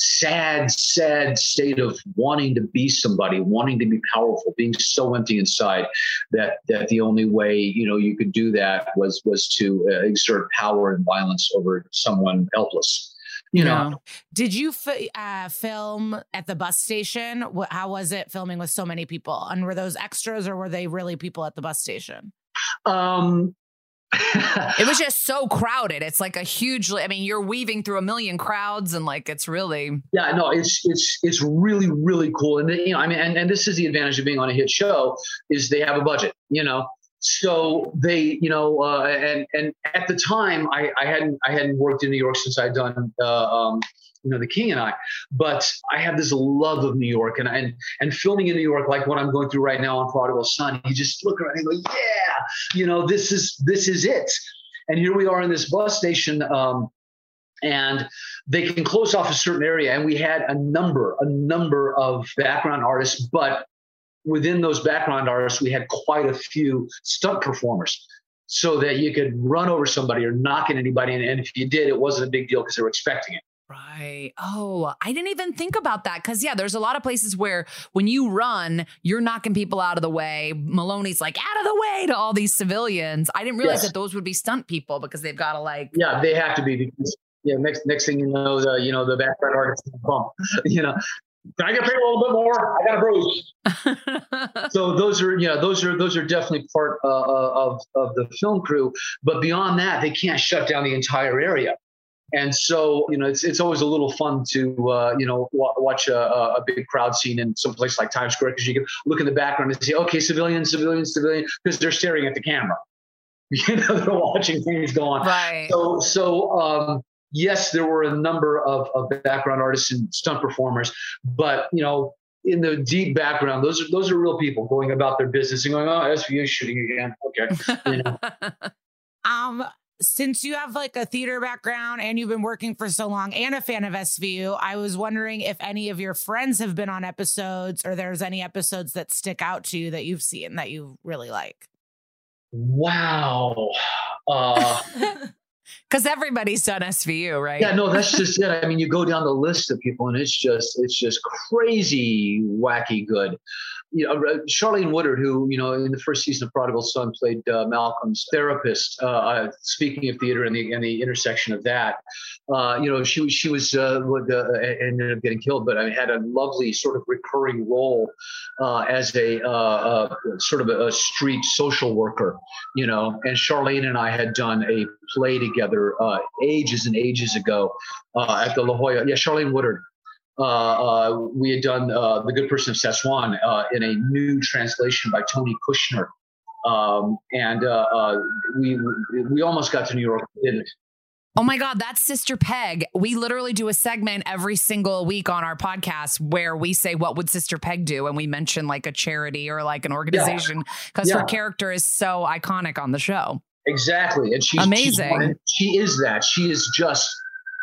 sad, sad state of wanting to be somebody, wanting to be powerful, being so empty inside that that the only way you know you could do that was was to uh, exert power and violence over someone helpless. You know. Did you f- uh, film at the bus station? How was it filming with so many people? And were those extras, or were they really people at the bus station? Um, it was just so crowded. It's like a huge. I mean, you're weaving through a million crowds, and like it's really. Yeah, no, it's it's it's really really cool, and you know, I mean, and, and this is the advantage of being on a hit show is they have a budget, you know. So they, you know, uh, and and at the time, I, I hadn't I hadn't worked in New York since I'd done uh, um, you know, the king and I. But I have this love of New York and and and filming in New York, like what I'm going through right now on Prodigal Son, you just look around and go, yeah, you know, this is this is it. And here we are in this bus station. Um, and they can close off a certain area and we had a number a number of background artists but within those background artists we had quite a few stunt performers so that you could run over somebody or knock at anybody and, and if you did it wasn't a big deal because they were expecting it Right. Oh, I didn't even think about that. Cause yeah, there's a lot of places where when you run, you're knocking people out of the way. Meloni's like, out of the way to all these civilians. I didn't realize yes. that those would be stunt people because they've got to like. Yeah, they have to be because yeah, next next thing you know, the you know, the background artist bump. you know. Can I get paid a little bit more? I got a bruise. so those are yeah, those are those are definitely part uh, uh, of of the film crew. But beyond that, they can't shut down the entire area. And so, you know, it's, it's always a little fun to, uh, you know, w- watch a, a, big crowd scene in some place like Times Square because you can look in the background and say, okay, civilian, civilian, civilian, because they're staring at the camera. You know, they're watching things go on. Right. So, so um, yes, there were a number of, of background artists and stunt performers, but, you know, in the deep background, those are those are real people going about their business and going, oh, SVU shooting again. Okay. You know. um, since you have like a theater background and you've been working for so long and a fan of SVU, I was wondering if any of your friends have been on episodes or there's any episodes that stick out to you that you've seen that you really like. Wow. Uh because everybody's done SVU, right? Yeah, no, that's just it. I mean, you go down the list of people, and it's just it's just crazy, wacky good you know, Charlayne Woodard, who, you know, in the first season of Prodigal Son played uh, Malcolm's therapist, uh, uh, speaking of theater and the, and the intersection of that, uh, you know, she, she was, uh, uh, ended up getting killed, but I had a lovely sort of recurring role as a sort of a, a, street social worker, you know, and Charlayne and I had done a play together ages and ages ago at the La Jolla. Yeah, Charlayne Woodard. Uh, uh, we had done uh, The Good Person of Szechuan in a new translation by Tony Kushner. Um, and we we almost got to New York, didn't. Oh my God, that's Sister Peg. We literally do a segment every single week on our podcast where we say, What would Sister Peg do? And we mention like a charity or like an organization because yeah. yeah. her character is so iconic on the show. Exactly. And she's amazing. She's, she is that. She is just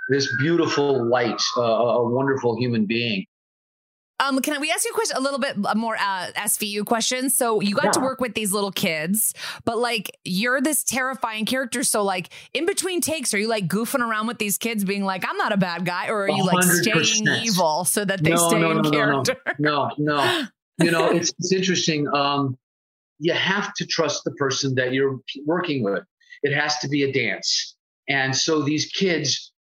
this beautiful light, uh, a wonderful human being. Um, can we ask you a question, a little bit more uh, SVU questions? So you got yeah. to work with these little kids, but like you're this terrifying character. So like in between takes, are you like goofing around with these kids, being like, "I'm not a bad guy," or are you like 100%. staying evil so that they no, stay no, in no, character? No, no, no. you know, it's it's interesting. Um, you have to trust the person that you're working with. It has to be a dance, and so these kids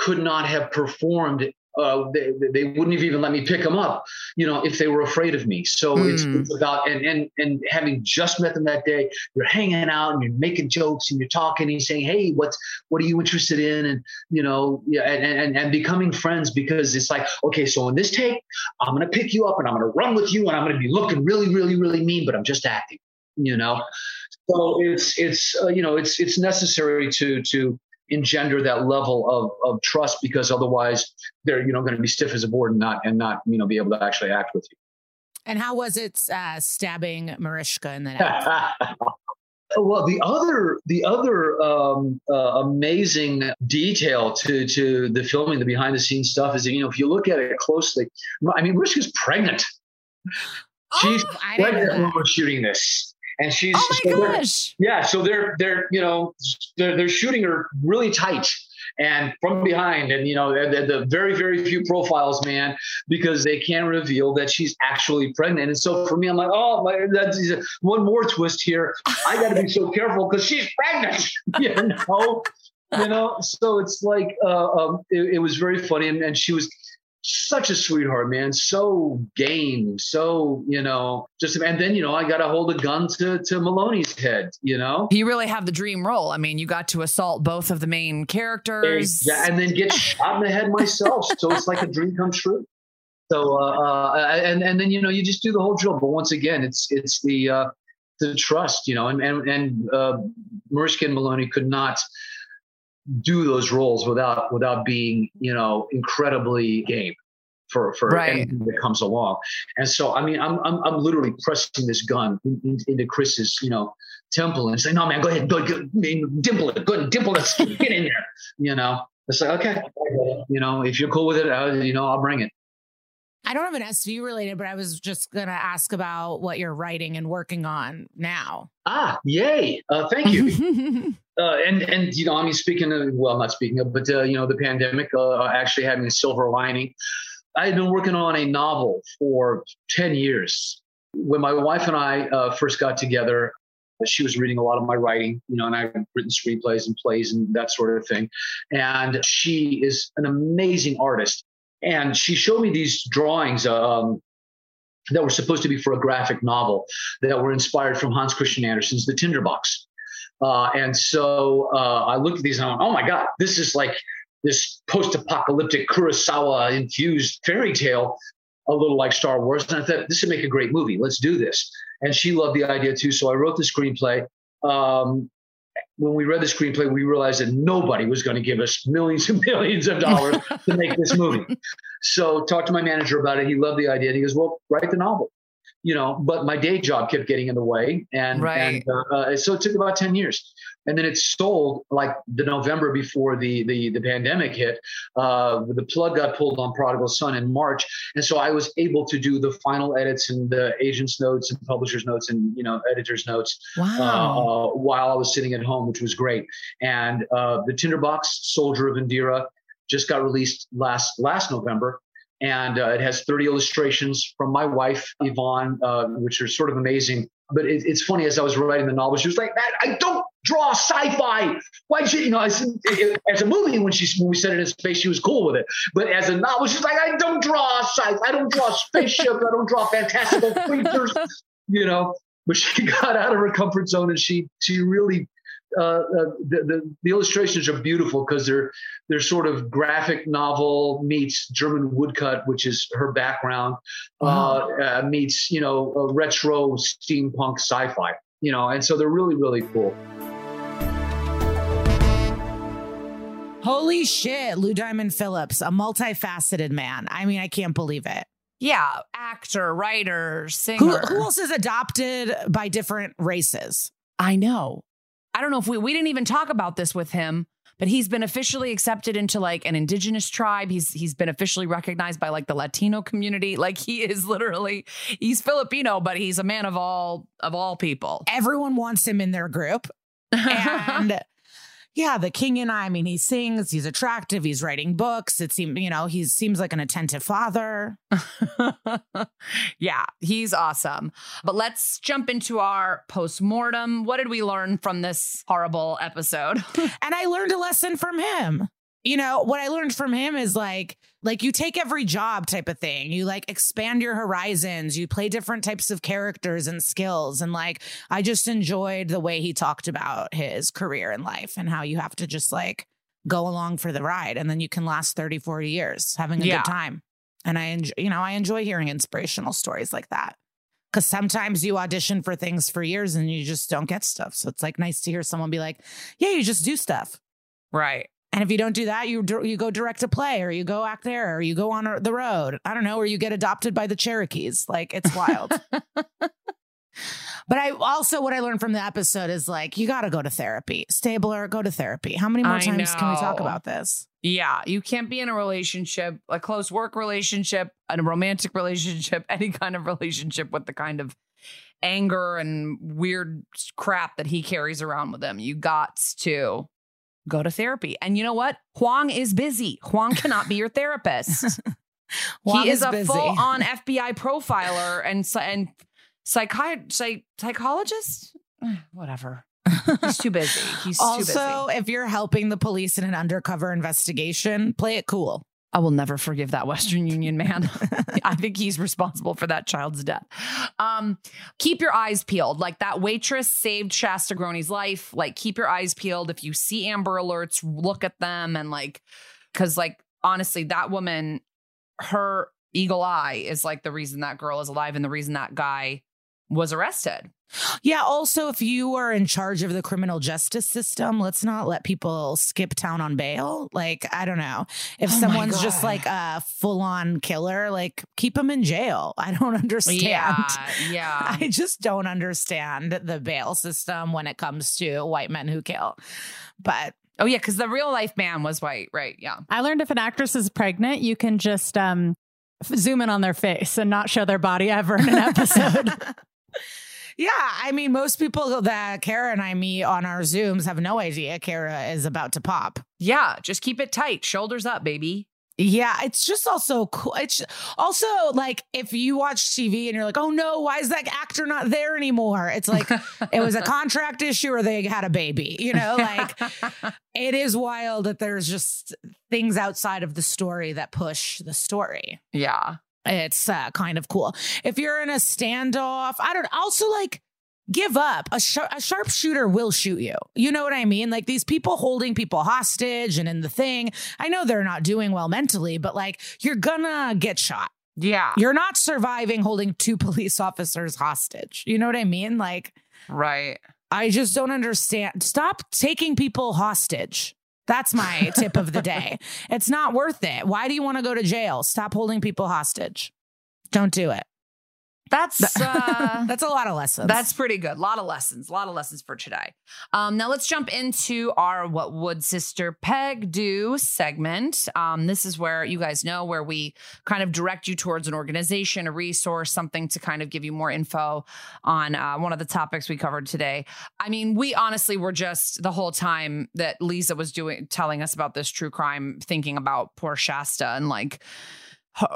could not have performed uh, they, they wouldn't have even let me pick them up, you know, if they were afraid of me. So mm. it's, it's, about and and and having just met them that day, you're hanging out and you're making jokes and you're talking and you're saying, hey, what's what are you interested in? And you know, yeah, and, and and becoming friends because it's like, okay, so in this take, I'm gonna pick you up and I'm gonna run with you and I'm gonna be looking really, really, really mean, but I'm just acting, you know. So it's it's uh, you know it's it's necessary to to engender that level of, of trust because otherwise they're you know going to be stiff as a board and not and not you know be able to actually act with you and how was it uh, stabbing Mariska in the neck? Well, the other the other um, uh, amazing detail to to the filming, the behind the scenes stuff, is that you know if you look at it closely, I mean, Mariska's pregnant. She's Oh, I didn't pregnant when we're shooting this, and she's Oh my so gosh. yeah. So they're they're you know they're they're shooting her really tight and from behind, and you know the, the very very few profiles, man, because they can't reveal that she's actually pregnant. And so for me, I'm like, oh, my, that's one more twist here. I got to be so careful because she's pregnant. you know, you know. So it's like uh, um, it, it was very funny, and, and she was such a sweetheart, man. So game, so you know, just and then you know, I got to hold a gun to to Meloni's head, you know. You really have the dream role. I mean, you got to assault both of the main characters. Exa- and then get shot in the head myself. So it's like a dream come true. So uh, uh, and and then you know you just do the whole drill. But once again, it's it's the uh, the trust, you know, and and and uh, Mariska and Meloni could not do those roles without without being you know incredibly game for for Right. anything that comes along. And so I mean I'm I'm, I'm literally pressing this gun in, in, into Chris's you know temple and saying no man go ahead go, go dimple it go ahead dimple it get in there you know it's like okay you know if you're cool with it uh, you know I'll bring it. I don't have an SVU related, but I was just gonna ask about what you're writing and working on now. Ah, yay! Uh, thank you. uh, and and you know, I mean, speaking of well, not speaking of, but uh, you know, the pandemic uh, actually having a silver lining. I had been working on a novel for ten years. When my wife and I uh, first got together, she was reading a lot of my writing, you know, and I've written screenplays and plays and that sort of thing. And she is an amazing artist. And she showed me these drawings um, that were supposed to be for a graphic novel that were inspired from Hans Christian Andersen's The Tinderbox. Uh, and so uh, I looked at these and I went, oh my God, this is like this post apocalyptic Kurosawa infused fairy tale, a little like Star Wars. And I thought, this would make a great movie. Let's do this. And she loved the idea too. So I wrote the screenplay. Um, when we read the screenplay, we realized that nobody was going to give us millions and millions of dollars to make this movie. So talked to my manager about it. He loved the idea. And he goes, well, write the novel you know, but my day job kept getting in the way, and, Right. and uh, uh, so it took about ten years, and then it sold like the November before the the the pandemic hit. Uh, the plug got pulled on Prodigal Son in March, and so I was able to do the final edits and the agent's notes and publisher's notes and you know editor's notes uh, Wow. uh, while I was sitting at home, which was great. And uh, the Tinderbox Soldier of Indira just got released last last November, and uh, it has 30 illustrations from my wife Yvonne, uh, which are sort of amazing. But it, it's funny as I was writing the novel, she was like, "Man, I don't draw sci-fi. Why should you know?" I said, as a movie, when she when we set it in space, she was cool with it. But as a novel, she's like, "I don't draw sci-fi. I don't draw spaceships. I don't draw fantastical creatures." You know. But she got out of her comfort zone, and she she really uh, uh, the, the the illustrations are beautiful because they're they're sort of graphic novel meets German woodcut, which is her background, uh, uh, meets you know a retro steampunk sci-fi, you know, and so they're really really cool. Holy shit, Lou Diamond Phillips, a multifaceted man. I mean, I can't believe it. yeah, actor, writer, Who, singer. who else is adopted by different races? I know. I don't know if we we didn't even talk about this with him, but he's been officially accepted into like an indigenous tribe. He's he's been officially recognized by like the Latino community. Like he is literally he's Filipino, but he's a man of all of all people. Everyone wants him in their group. And yeah, the king and I, I mean, he sings, he's attractive, he's writing books. It seems, you know, he seems like an attentive father. yeah, he's awesome. But let's jump into our postmortem. What did we learn from this horrible episode? And I learned a lesson from him. You know, what I learned from him is like, like you take every job type of thing. You like expand your horizons. You play different types of characters and skills. And like, I just enjoyed the way he talked about his career in life and how you have to just like go along for the ride. And then you can last 30, 40 years having a Yeah. good time. And I enjoy, you know, I enjoy hearing inspirational stories like that. Cause sometimes you audition for things for years and you just don't get stuff. So it's like nice to hear someone be like, yeah, you just do stuff. right. And if you don't do that, you you go direct to play, or you go act there, or you go on the road. I don't know, or you get adopted by the Cherokees. Like it's wild. But I also what I learned from the episode is like you got to go to therapy. Stabler, go to therapy. How many more I times can we talk about this? Yeah, you can't be in a relationship, a close work relationship, a romantic relationship, any kind of relationship with the kind of anger and weird crap that he carries around with him. You got to go to therapy. And you know what? Huang is busy. Huang cannot be your therapist. He is, is a busy. full-on FBI profiler and and psychi- psych- psychologist. Eh, Whatever. He's too busy. He's too busy. Also, if you're helping the police in an undercover investigation, play it cool. I will never forgive that Western Union man. I think he's responsible for that child's death. Um, keep your eyes peeled. Like that waitress saved Shasta Groene's life. Like keep your eyes peeled. If you see Amber Alerts, look at them and like, because like honestly, that woman, her eagle eye is like the reason that girl is alive and the reason that guy was arrested. Yeah. Also, if you are in charge of the criminal justice system, let's not let people skip town on bail. Like, I don't know. If Oh someone's just like a full on killer, like keep them in jail. I don't understand. Yeah, yeah. I just don't understand the bail system when it comes to white men who kill. But oh yeah, because the real life man was white, right? Yeah. I learned if an actress is pregnant, you can just um, f- zoom in on their face and not show their body ever in an episode. yeah, I mean, most people that Kara and I meet on our Zooms have no idea Kara is about to pop. Yeah, just keep it tight, shoulders up, baby. Yeah, it's just also cool. It's also like if you watch TV and you're like, oh no, why is that actor not there anymore? It's like it was a contract issue or they had a baby, you know? Like it is wild that there's just things outside of the story that push the story. yeah. It's uh, kind of cool. If you're in a standoff, I don't also like give up. A, sh- a sharpshooter will shoot you. You know what I mean? Like these people holding people hostage and in the thing. I know they're not doing well mentally, but like you're gonna get shot. Yeah. You're not surviving holding two police officers hostage. You know what I mean? Like Right. I just don't understand. Stop taking people hostage. That's my tip of the day. It's not worth it. Why do you want to go to jail? Stop holding people hostage. Don't do it. That's uh That's a lot of lessons. that's pretty good. A lot of lessons. A lot of lessons for today. Um now let's jump into our what would sister Peg do segment. Um this is where you guys know where we kind of direct you towards an organization, a resource, something to kind of give you more info on uh, one of the topics we covered today. I mean, we honestly were just the whole time that Liza was doing telling us about this true crime thinking about poor Shasta and like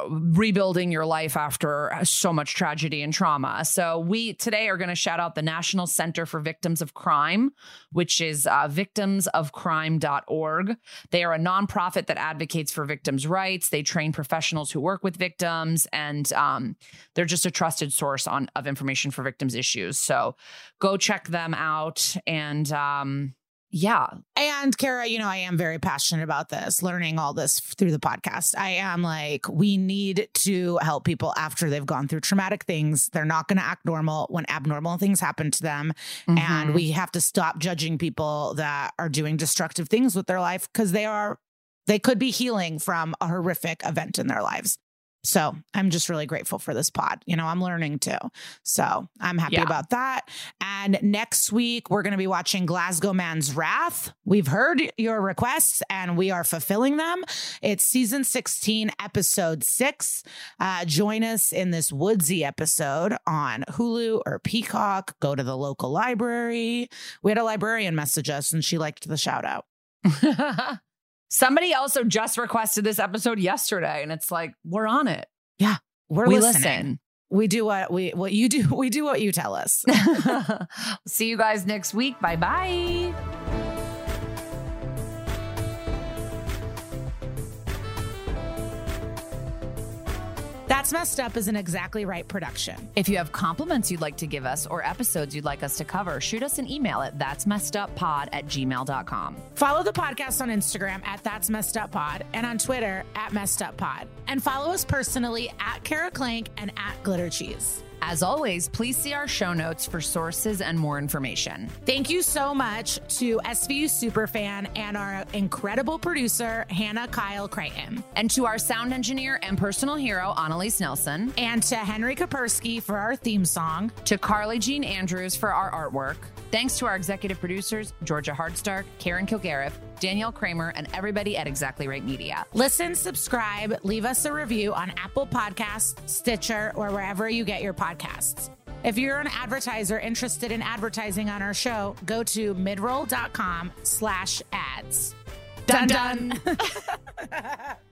rebuilding your life after so much tragedy and trauma. So we today are going to shout out the National Center for Victims of Crime, which is uh, victimsofcrime.org. They are a nonprofit that advocates for victims' rights. They train professionals who work with victims, and um, they're just a trusted source on of information for victims' issues. So go check them out. And um, yeah, And Kara, you know, I am very passionate about this, learning all this through the podcast. I am like, we need to help people after they've gone through traumatic things. They're not going to act normal when abnormal things happen to them. Mhm. And we have to stop judging people that are doing destructive things with their life because they are, they could be healing from a horrific event in their lives. So I'm just really grateful for this pod. You know, I'm learning too. So I'm happy Yeah. about that. And next week, we're going to be watching Glasgowman's Wrath. We've heard your requests and we are fulfilling them. It's season 16, episode six. Uh, join us in this woodsy episode on Hulu or Peacock. Go to the local library. We had a librarian message us and she liked the shout out. Somebody also just requested this episode yesterday, and it's like, we're on it. Yeah, we're we listening. listen. We do what we what you do. We do what you tell us. See you guys next week. Bye bye. That's messed up is an exactly right production. If you have compliments you'd like to give us or episodes you'd like us to cover, shoot us an email at that's messed up pod at gmail.com. Follow the podcast on Instagram at That's Messed Up Pod and on Twitter at Messed Up Pod. And follow us personally at Kara Klenk and at Glitter Cheese. As always, please see our show notes for sources and more information. Thank you so much to SVU Superfan and our incredible producer, Hannah Kyle Crichton. And to our sound engineer and personal hero, Annalise Nelson. And to Henry Kapersky for our theme song. To Carly Jean Andrews for our artwork. Thanks to our executive producers, Georgia Hardstark, Karen Kilgariff, Danielle Kramer, and everybody at Exactly Right Media. Listen, subscribe, leave us a review on Apple Podcasts, Stitcher, or wherever you get your podcasts. If you're an advertiser interested in advertising on our show, go to midroll.com slash ads. Dun dun.